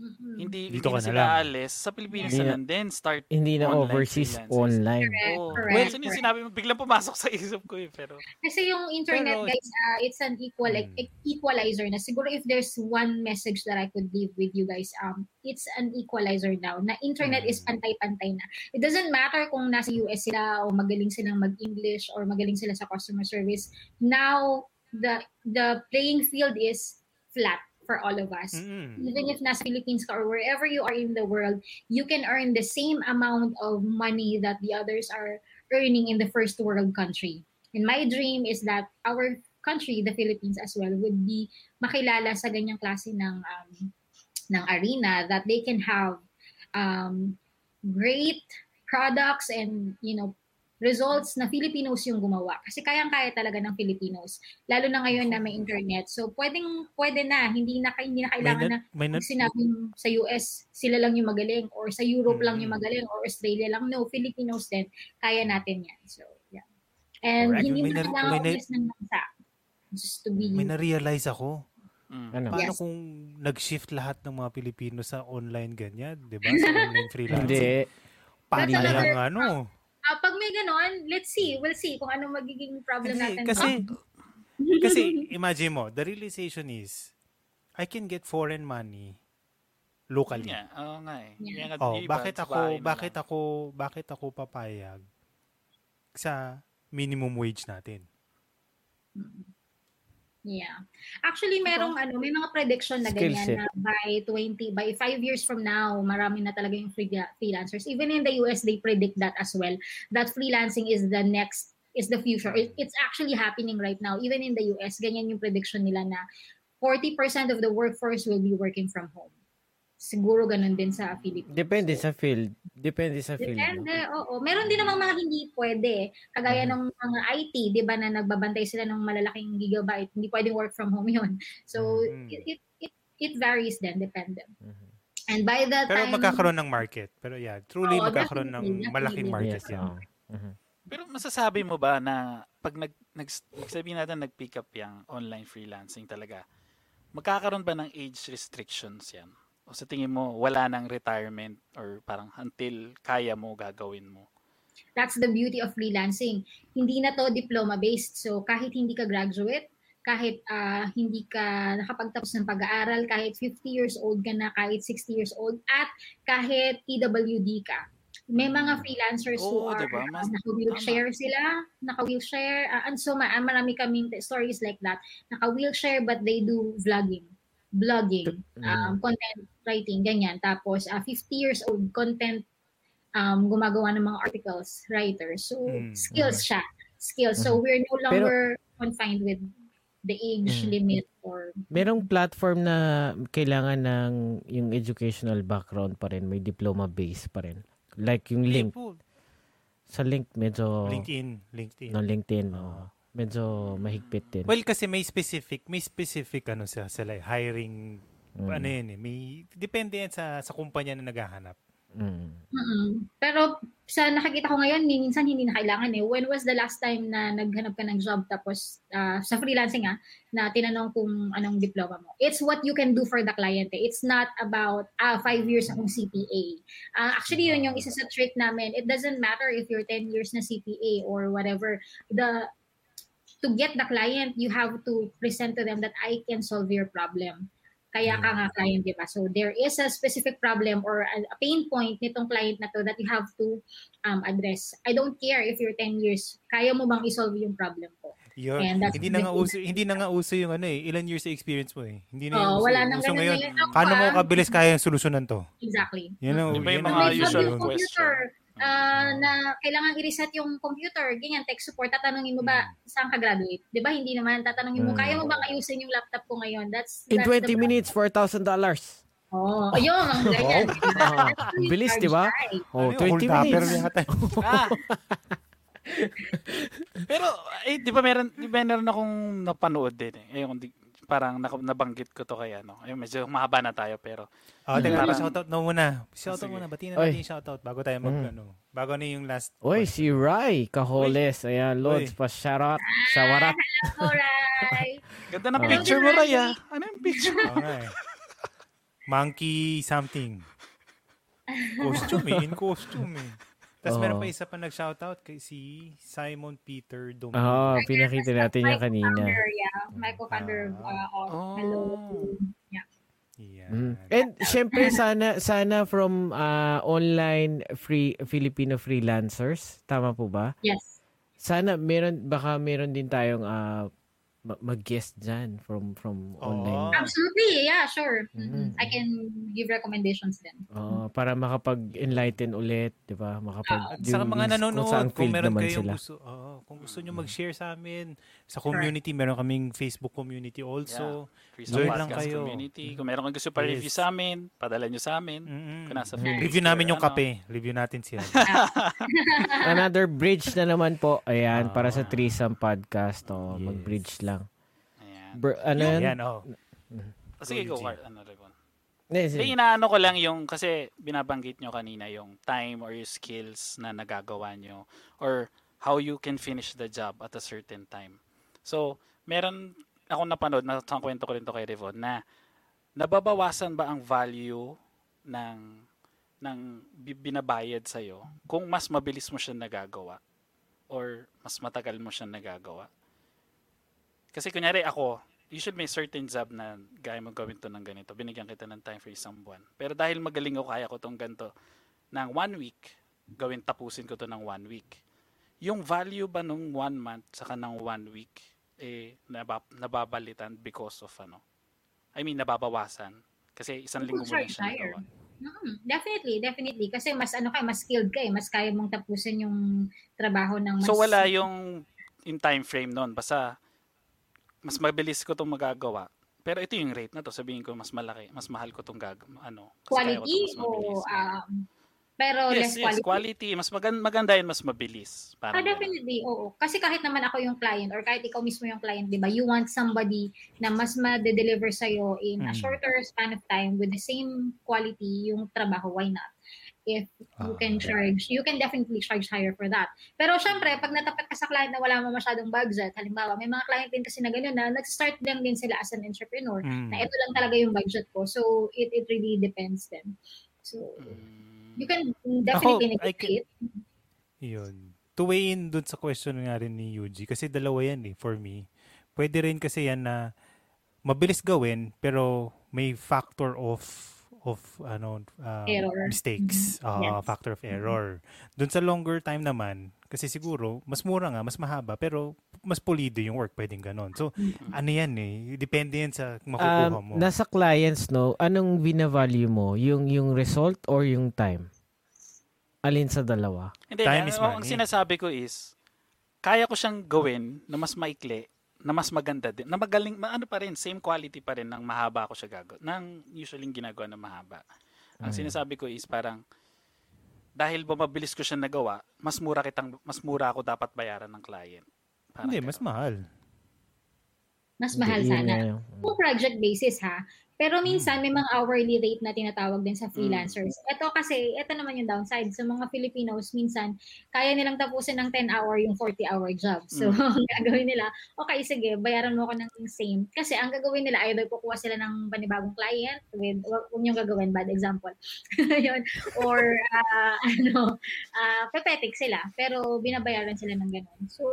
Mhm. hindi, Dito hindi ka na sila lang. aalis, sa Pilipinas Hindi na lang din, start Hindi na Online overseas, freelancers. online. Correct, Oh, correct, well, correct. sinabi mo, biglang pumasok sa isip ko eh, pero Kasi yung internet, Pero- guys, uh, it's an equal like, Hmm. equalizer na. Siguro if there's one message that I could leave with you guys, um, it's an equalizer now. Na internet is Hmm. pantay-pantay na. It doesn't matter kung nasa US sila o magaling silang mag-English or magaling sila sa customer service. Now, the the playing field is flat for all of us. Mm-mm. even if nasa Philippines ka or wherever you are in the world, you can earn the same amount of money that the others are earning in the first world country. And my dream is that our country, the Philippines as well, would be makilala sa ganyang klase ng um, ng arena that they can have um, great products and you know results na Filipinos yung gumawa. Kasi kayang-kaya talaga ng Filipinos. Lalo na ngayon na may internet. So, pwedeng, pwede na. Hindi na, hindi na May, kailangan na na, may na, pag sinabing sa US, sila lang yung magaling or sa Europe lang yung Mm. magaling or Australia lang. No, Filipinos din. Kaya natin yan. So, yeah. And Correct. hindi May na na- kailangan may na- ng bansa. Just to be... may na-realize ako. mm. Ano? Paano Yes. kung nag-shift lahat ng mga Pilipino sa online ganyan, 'di ba? Sa online freelancing. Hindi. Paano na yung ano? Ah, pag may ganon, let's see. We'll see kung ano magiging problem Hindi, natin. kasi kasi imagine mo, the realization is I can get foreign money locally. Yeah, oo nga eh. Yeah. Oh, bakit ako bakit ako bakit ako papayag sa minimum wage natin? Yeah. Actually, merong ano, may mga prediction na ganyan set. na by 20, by 5 years from now, marami na talaga yung free- freelancers. Even in the US, they predict that as well. That freelancing is the next, is the future. It- it's actually happening right now. Even in the US, ganyan yung prediction nila na 40% of the workforce will be working from home. Siguro ganun din sa Philippines. Depende sa field. Depende sa field. Depende, oo. Meron din namang mga hindi pwede. Kagaya Mhm. ng mga IT, di ba, na nagbabantay sila ng malalaking gigabyte. Hindi pwedeng work from home yun. So, Mhm. it, it, it, it varies din, depende. Mhm. And by the Pero time... magkakaroon ng market. Pero yeah, truly Oo, magkakaroon ng definitely, malaking definitely. market yan. oo. Mhm. Pero masasabi mo ba na pag nag, nag sabihin natin nag-pick up yung online freelancing talaga, magkakaroon ba ng age restrictions yan? O sa tingin mo, wala nang retirement or parang until kaya mo gagawin mo? That's the beauty of freelancing. Hindi na to diploma-based. So, kahit hindi ka graduate, kahit ah, hindi ka nakapagtapos ng pag-aaral, kahit 50 years old ka na, kahit 60 years old, at kahit PWD ka. May mga freelancers who Oo, are diba? Mas- uh, naka-wheelchair sila, naka-wheelchair. ah, and so, ma- marami kaming t- stories like that. Naka-wheelchair but they do vlogging, blogging, um, content writing, ganyan. Tapos, ah, 50 years old, content um, gumagawa ng mga articles, writer. So, Mm. skills siya. Skills. So, Mhm. we're no longer confined with the age Mm. limit or Merong platform na kailangan ng yung educational background pa rin, may diploma base pa rin. Like yung link. Sa link medyo LinkedIn. LinkedIn. no LinkedIn, oh. Medyo mahigpit din. Well, kasi may specific, may specific ano sa sila, eh, hiring, Mm. ano yun eh, may, depende yan sa, sa kumpanya na naghahanap. Mm. Mm-mm. Pero sa nakikita ko ngayon, minsan hindi na kailangan eh. When was the last time na naghanap ka ng job tapos ah, sa freelancing ah, na tinanong kung anong diploma mo? It's what you can do for the client eh. It's not about ah, five years akong CPA. Ah, actually, yun yung isa sa trick namin. It doesn't matter if you're 10 years na CPA or whatever. The to get the client, you have to present to them that I can solve your problem. Kaya ka nga client, di ba? So there is a specific problem or a, a pain point nitong client na to that you have to um, address. I don't care if you're 10 years, kaya mo bang isolve yung problem ko? Yun. And that's Hindi na nga uso, hindi na nga uso yung ano eh, ilan years sa experience mo eh. Hindi na yung Oh, uso. wala Uso nang ganun ngayon. ngayon. Ako, Paano mo kabilis kaya solusyonan to? Exactly. You know, ba yung yun mga ang- May usual yung computer question? Ah, na kailangan i-reset yung computer, ganyan, tech support, tatanungin mo ba saan ka graduate? Di ba? Hindi naman, tatanungin mo, Mm. kaya mo bang ayusin yung laptop ko ngayon? That's, In that's 20 the- minutes, $4,000. Oh, ayun, ang ganyan. Ah, ang bilis, di ba? Oh, Ano yun, 20 hold-upper minutes. Ah! Pero, eh, di ba meron, meron akong napanood din eh. Ayun, di, parang nabanggit ko to kaya, no? Ayun, medyo mahaba na tayo, pero Oh, teka, Parang- shoutout na muna. Shoutout Sige. muna. Batiin na natin yung shoutout bago tayo mag, Mm. ano, bago na yung last. Oy, question. si Rai Cajoles. Ayan, Lods, Uy. pa shoutout. Shawarat. Alright. ganda ng Oh. picture mo, Raya. Ano yung picture? Nga eh. Monkey something. Costume eh. In costume eh. Tapos Oo. meron pa isa pa nag-shoutout kay si Simon Peter Domingo. Oo, pinakita natin yung kanina. co-founder, yeah. My co-founder of, uh, of Oh. Hello. Yan. Mm. And syempre sana sana from ah, online free Filipino freelancers, tama po ba? Yes. Sana meron baka meron din tayong ah, ma- mag-guest diyan from from Oo. online. Absolutely, yeah, sure. Mhm. Mhm. I can give recommendations then. Oo, para makapag-enlighten ulit, 'di ba? Makapag At sa yung- mga kung nanonood, kung field meron kayong sila. gusto, oo, kung gusto nyo mag-share sa amin, sa community, meron kaming Facebook community also. Free Join lang kayo. Community. Kung meron kang gusto pa-review Yes. sa amin, padala nyo sa amin. Mm-mm. Kung nasa Mm. Philippines Review namin yung ano. kape. Review natin sila. Another bridge na naman po. Ayan, para sa Ah. threesome podcast. Oh, Yes. mag-bridge lang. Ayan. Br- ano yan? Yan, oh. O, Sige, Go. Cart. Ano, Rebon? Hindi, inaano ko lang yung, kasi binabanggit nyo kanina yung time or yung skills na nagagawa nyo or how you can finish the job at a certain time. So, meron ako napanood, na kwento ko rin to kay Revon, na nababawasan ba ang value ng ng bi- binabayad sa'yo kung mas mabilis mo siya nagagawa or mas matagal mo siya nagagawa. Kasi kunyari ako, usually may certain job na gaya mo gawin to ng ganito. Binigyan kita ng time for isang buwan. Pero dahil magaling ako, kaya ko tong ganito ng one week, gawin tapusin ko to ng one week. Yung value ba nung one month saka ng one week eh nabab- nababalitan because of ano. I mean, nababawasan. Kasi isang linggo mo lang Charge siya nagawa. Mm, definitely, definitely. Kasi mas ano ka, mas skilled ka eh. Mas kaya mong tapusin yung trabaho ng mas... So wala yung in time frame noon. Basta mas mabilis ko itong magagawa. Pero ito yung rate na to. Sabihin ko mas malaki, mas mahal ko itong gag ano. quality to mas o um, pero yes, less yes, quality. quality. Mas maganda, maganda yun, mas mabilis. Ah, Parang ganun. definitely, oo. Kasi kahit naman ako yung client or kahit ikaw mismo yung client, di ba, you want somebody na mas ma-deliver sa'yo in a Mm. shorter span of time with the same quality yung trabaho, why not? If you can Ah. charge, you can definitely charge higher for that. Pero syempre, pag natapat ka sa client na wala mo masyadong budget, halimbawa, may mga client din kasi na gano'n na nag-start lang din sila as an entrepreneur, Mm. na ito lang talaga yung budget ko. So, it, it really depends then. So, Mm. you can definitely Ako, I can- negotiate. Yun. To weigh in dun sa question nga rin ni Yuji, kasi dalawa yan eh, for me. Pwede rin kasi yan na mabilis gawin, pero may factor of of ano uh, Error. mistakes, uh, Yes. factor of error. Dun sa longer time naman, kasi siguro mas mura nga, mas mahaba, pero mas pulido yung work, pwedeng ganon. So, Mhm. ano yan eh, depende yan sa makukuha Um, mo. nasa clients, no, anong binavalue mo? Yung, yung result or yung time? Alin sa dalawa? Hindi, Time ang, is ang money. sinasabi ko is, kaya ko siyang gawin na mas maikli, na mas maganda din, na magaling, ma- ano pa rin, same quality pa rin ng mahaba ko siya gagawa, ng usually ginagawa na mahaba. Ang Mm. sinasabi ko is parang, dahil ba mabilis ko siya nagawa, mas mura kitang, mas mura ako dapat bayaran ng client. Parang Hindi, ganun. mas mahal. Mas mahal Hindi, sana. Kung project basis ha. Pero Hmm. minsan may mga hourly rate na tinatawag din sa Mm. freelancers. Ito kasi, ito naman yung downside. Sa mga Filipinos, minsan, kaya nilang tapusin ng 10 hour yung 40 hour job. So, Hmm. ang gagawin nila, okay, sige, bayaran mo ako ng same. Kasi ang gagawin nila, either kukuha sila ng panibagong client with, wag wag niyong gagawin, bad example. Yun. Or, ah, ano, ah, papetic sila. Pero binabayaran sila ng ganun. So,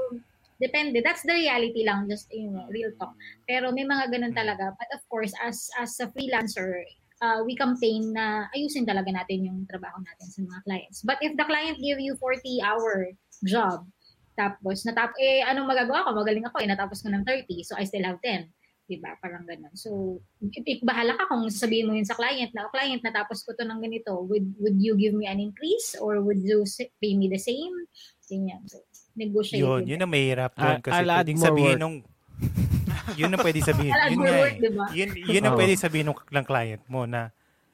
depende. That's the reality lang, just, you know, real talk. Pero may mga ganun Mm. talaga. But of course, as as a freelancer, uh, we campaign na ayusin talaga natin yung trabaho natin sa mga clients. But if the client give you 40-hour job, tapos natap eh anong magagawa ko? Magaling ako eh natapos ko ng 30, so I still have 10. 'Di ba? Parang ganun. So, if bahala ka kung sasabihin mo yun sa client na, "Oh, client, natapos ko to ng ganito, would would you give me an increase or would you pay me the same? Ganyan. So, negotiate. Yun, yun ang mahirap doon kasi I'll pwedeng sabihin work. nung yun ang pwede sabihin. Yun nga work, eh. diba? Yun, yun ang Oo. pwede sabihin ng, ng client mo na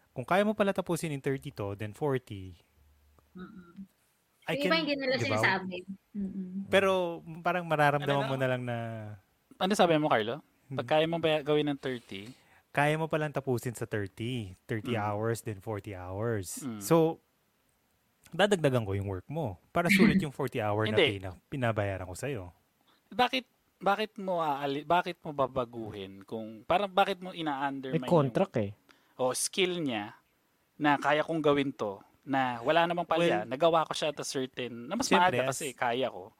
kung kaya mo pala tapusin in 30 to, then 40, Mm-mm. I Yung iba can, hindi nila di ba? sinasabi. Mm-mm. Pero parang mararamdaman Ano mo na lang na Ano sabi mo, Carlo? Hmm. Pag kaya mo ba gawin ng 30, kaya mo palang tapusin sa 30. 30 Mm. hours, then 40 hours. Mm. So, dadagdagan ko yung work mo para sulit yung 40 hour na Hindi. pina, pinabayaran ko sa'yo. bakit bakit mo aali, bakit mo babaguhin kung parang bakit mo May ina-undermine contract eh. yung, o skill niya na kaya kong gawin to na wala namang palya, Well, nagawa ko siya at a certain na mas maaga as- kasi kaya ko.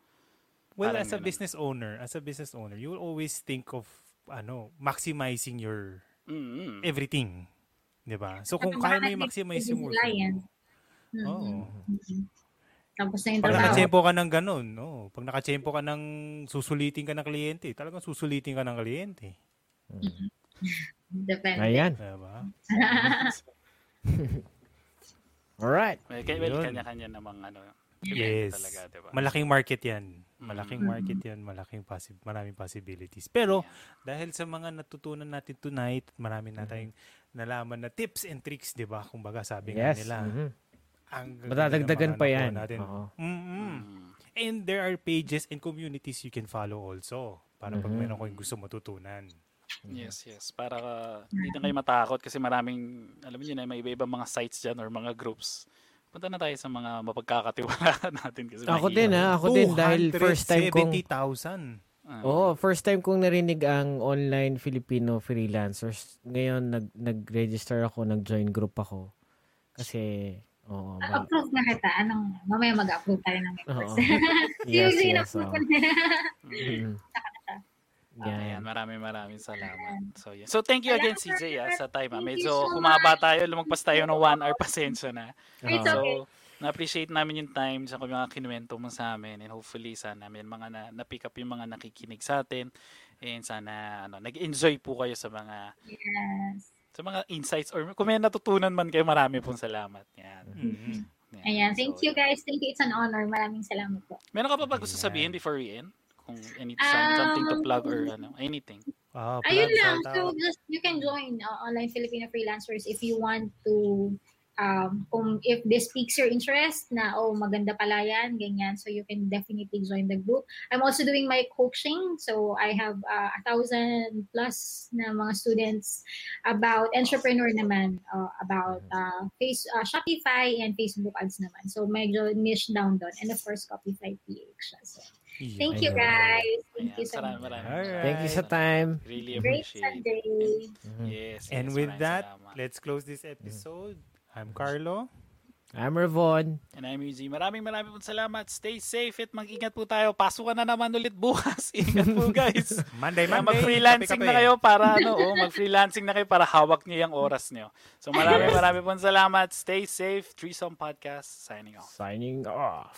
Well, Parang as a ganun. business owner, as a business owner, you will always think of ano, maximizing your Mm. everything. 'Di ba? So kung kaya mo i-maximize yung work client. mo. Mm-mm. Oo. Mm-mm. Tapos na yung Pag nakachempo ka ng ganun, no? Pag nakachempo ka ng susulitin ka ng kliyente, talagang susulitin ka ng kliyente. Depende. Ayan. Diba? Alright. Well, well, kanya-kanya namang ano. Yes. Talaga, diba? Malaking market yan. Malaking Mm. market yan. Malaking possi- maraming possibilities. Pero, dahil sa mga natutunan natin tonight, marami na tayong nalaman na tips and tricks, di ba? Kung baga sabi nga Yes. nila. mhm. Ang Madadagdagan pa yan. Natin. Oo. Mm-mm. Mm. And there are pages and communities you can follow also. Para pag Mhm. meron kayong gusto matutunan. Yes, yes. Para uh, hindi na kayo matakot kasi maraming, alam niyo na, may iba-ibang mga sites dyan or mga groups. Punta na tayo sa mga mapagkakatiwalaan natin kasi Ako din ha, ako din dahil first time kong 270,000. Ah. Oo, first time kong narinig ang online Filipino freelancers. Ngayon nag nag-register ako, nag-join group ako. Kasi oo, ma- Approve na kita. Anong, mamaya mag-approve tayo ng members. Yes, yes. na-approve oo. ko na. Mm. Ayan, Yan. maraming maraming salamat. So, yeah. so thank you again, CJ, ah, sa time. ah. Medyo so humaba tayo, lumagpas tayo ng one hour, pasensya na. Oo. So, na-appreciate namin yung time sa mga kinuwento mo sa amin and hopefully sana may mga na, na-pick up yung mga nakikinig sa atin and sana ano, nag-enjoy po kayo sa mga Yes. Sa mga insights or kung may natutunan man kayo, marami pong salamat. Yan. Mhm. Yan. Ayan, thank So, you guys. Thank you. It's an honor. Maraming salamat po. Meron ka pa ba gusto Ayan. sabihin before we end? Kung any, some- something to Um, plug or ano, anything. Ah, Ayun lang. So just you can join uh, online Filipino freelancers if you want to um kung if this piques your interest na oh maganda pala yan ganyan so you can definitely join the group I'm also doing my coaching so I have uh, a thousand plus na mga students about entrepreneur naman uh, about uh, face uh, Shopify and Facebook ads naman so medyo niche down doon and of course Copify PH so Yeah. thank you guys thank Ayan, you so much. Thank you sa time. Really great appreciate Sunday Mhm. Yes. And yes, with that, salamat. let's close this episode. I'm Carlo. I'm Ravon. And I'm Eugene. Maraming maraming po salamat. Stay safe at mag-ingat po tayo. Pasukan na naman ulit bukas. Ingat po guys. Monday, Monday. mag-freelancing na kayo para ano, oh, mag-freelancing na kayo para hawak niyo yung oras niyo. So maraming maraming po salamat. Stay safe. Threesome Podcast signing off. Signing off.